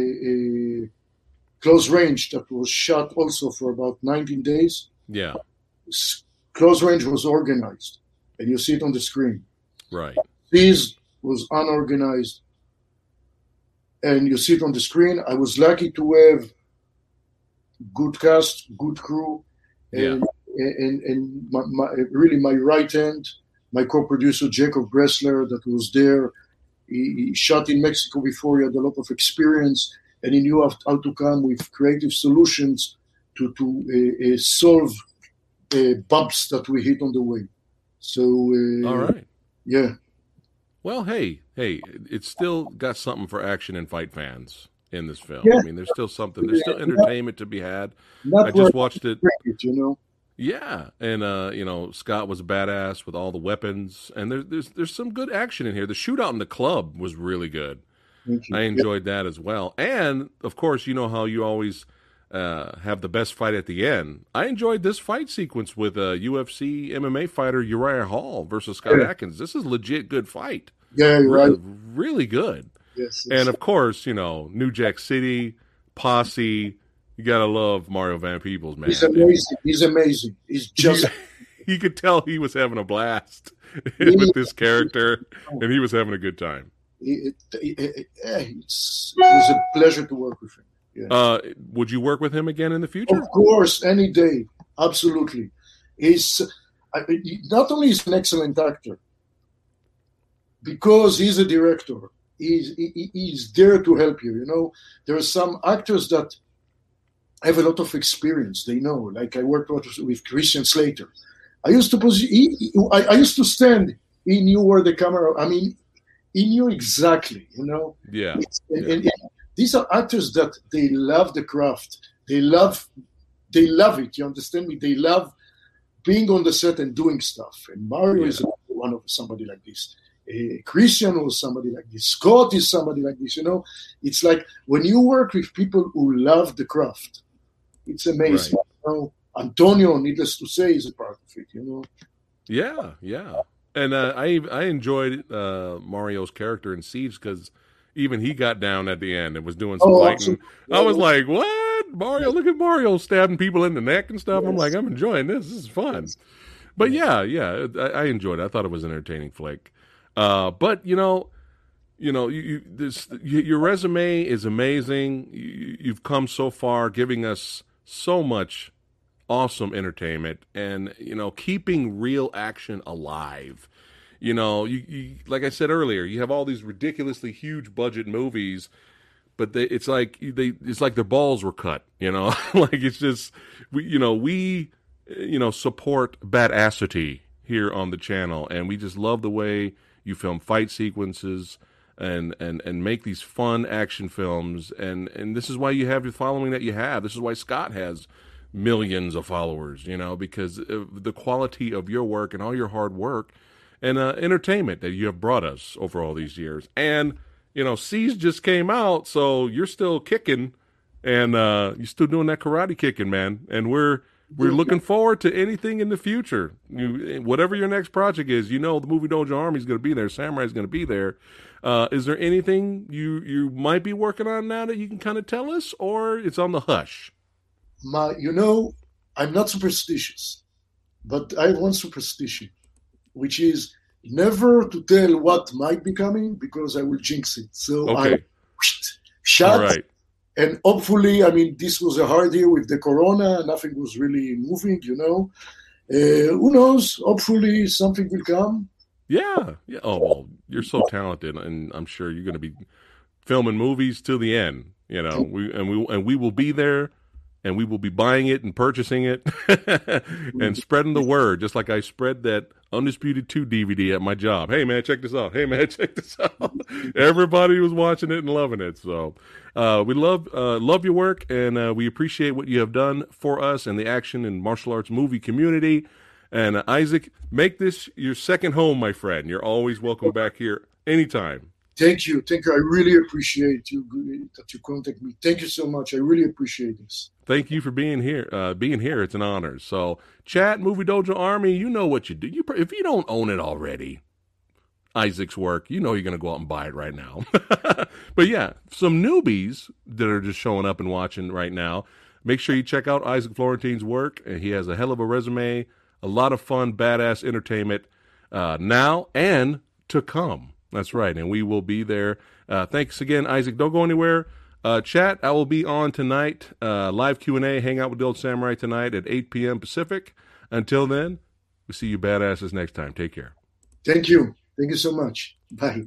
a close range that was shot also for about 19 days, Yeah. close range was organized, and you see it on the screen. Right. This was unorganized, and you see it on the screen. I was lucky to have good cast, good crew, and and, and my, my, really my right hand, my co-producer Jacob Bressler, that was there. He, he shot in Mexico before. He had a lot of experience, and he knew how, how to come with creative solutions to to uh, uh, solve uh, bumps that we hit on the way. So uh, All right. yeah. Well, hey, hey, it's still got something for action and fight fans in this film. Yeah. I mean, there's still something. There's still entertainment to be had. Not I just watched it. you know. Yeah, and uh, you know Scott was a badass with all the weapons, and there's there's there's some good action in here. The shootout in the club was really good. I enjoyed that as well, and of course, you know how you always uh, have the best fight at the end. I enjoyed this fight sequence with a UFC MMA fighter Uriah Hall versus Scott Yeah. Adkins. This is legit good fight, Yeah, you're really, right. really good. Yes, And of course, you know New Jack City posse. You gotta love Mario Van Peebles, man. he's amazing. He's amazing. He's just you could tell he was having a blast with this character, and he was having a good time. it, it, it, it was a pleasure to work with him. Uh, would you work with him again in the future? Of course, any day, absolutely. He's I, not only is an excellent actor because he's a director. He's he, he- he's there to help you. You know, there are some actors that have a lot of experience. They know. Like I worked with Christian Slater. I used to pos- he, I, I used to stand. He knew where the camera. I mean, he knew exactly. You know. Yeah. And, yeah. And, and these are actors that they love the craft. They love. They love it. You understand me? They love being on the set and doing stuff. And Mario yeah. is one of somebody like this. Uh, Christian was somebody like this. Scott is somebody like this. You know, it's like when you work with people who love the craft, it's amazing. Right. You know, Antonio, needless to say, is a part of it. You know. Yeah, yeah, and uh, I I enjoyed uh, Mario's character in Seized because even he got down at the end and was doing some oh, fighting. I was like, "What, Mario? Look at Mario stabbing people in the neck and stuff." Yes. I'm like, "I'm enjoying this. This is fun." Yes. But yeah, yeah, I, I, enjoyed it. I thought it was an entertaining flick. Uh, but you know, you know, you, you this you, your resume is amazing. You, you've come so far, giving us so much awesome entertainment, and you know, keeping real action alive. You know, you, you like I said earlier, you have all these ridiculously huge budget movies, but they, it's like they it's like their balls were cut. You know, like it's just we you know we you know support badassity here on the channel, and we just love the way you film fight sequences and and and make these fun action films. And and this is why you have the following that you have. This is why Scott has millions of followers you know because of the quality of your work and all your hard work and uh, entertainment that you have brought us over all these years. And you know Seized just came out so you're still kicking and uh, you're still doing that karate kicking man. And we're we're looking forward to anything in the future. You, whatever your next project is, you know the movie Dojo Army is going to be there. Samurai is going to be there. Uh, is there anything you you might be working on now that you can kind of tell us, or it's on the hush? My, you know, I'm not superstitious, but I have one superstition, which is never to tell what might be coming because I will jinx it. So okay. I shut All right and hopefully, I mean, this was a hard year with the corona. Nothing was really moving, you know. Uh, who knows? Hopefully, something will come. Yeah. Yeah. Oh well, you're so talented, and I'm sure you're going to be filming movies till the end. You know, we and we and we will be there and we will be buying it and purchasing it and spreading the word, just like I spread that Undisputed 2 DVD at my job. Hey, man, check this out. Hey, man, check this out. Everybody was watching it and loving it. So uh, we love uh, love your work, and uh, we appreciate what you have done for us and the action and martial arts movie community. And uh, Isaac, make this your second home, my friend. You're always welcome back here anytime. Thank you. Thank you. I really appreciate you that you contact me. Thank you so much. I really appreciate this. Thank you for being here. Uh, being here, it's an honor. So, chat, Movie Dojo Army, you know what you do. You if you don't own it already, Isaac's work, you know you're to go out and buy it right now. but yeah, some newbies that are just showing up and watching right now. Make sure you check out Isaac Florentine's work. He has a hell of a resume, a lot of fun, badass entertainment uh, now and to come. That's right, and we will be there. Uh, thanks again, Isaac. Don't go anywhere. Uh, chat, I will be on tonight. Uh, live Q and A, hang out with the old samurai tonight at 8 p.m. Pacific. Until then, we see you badasses next time. Take care. Thank you. Thank you so much. Bye.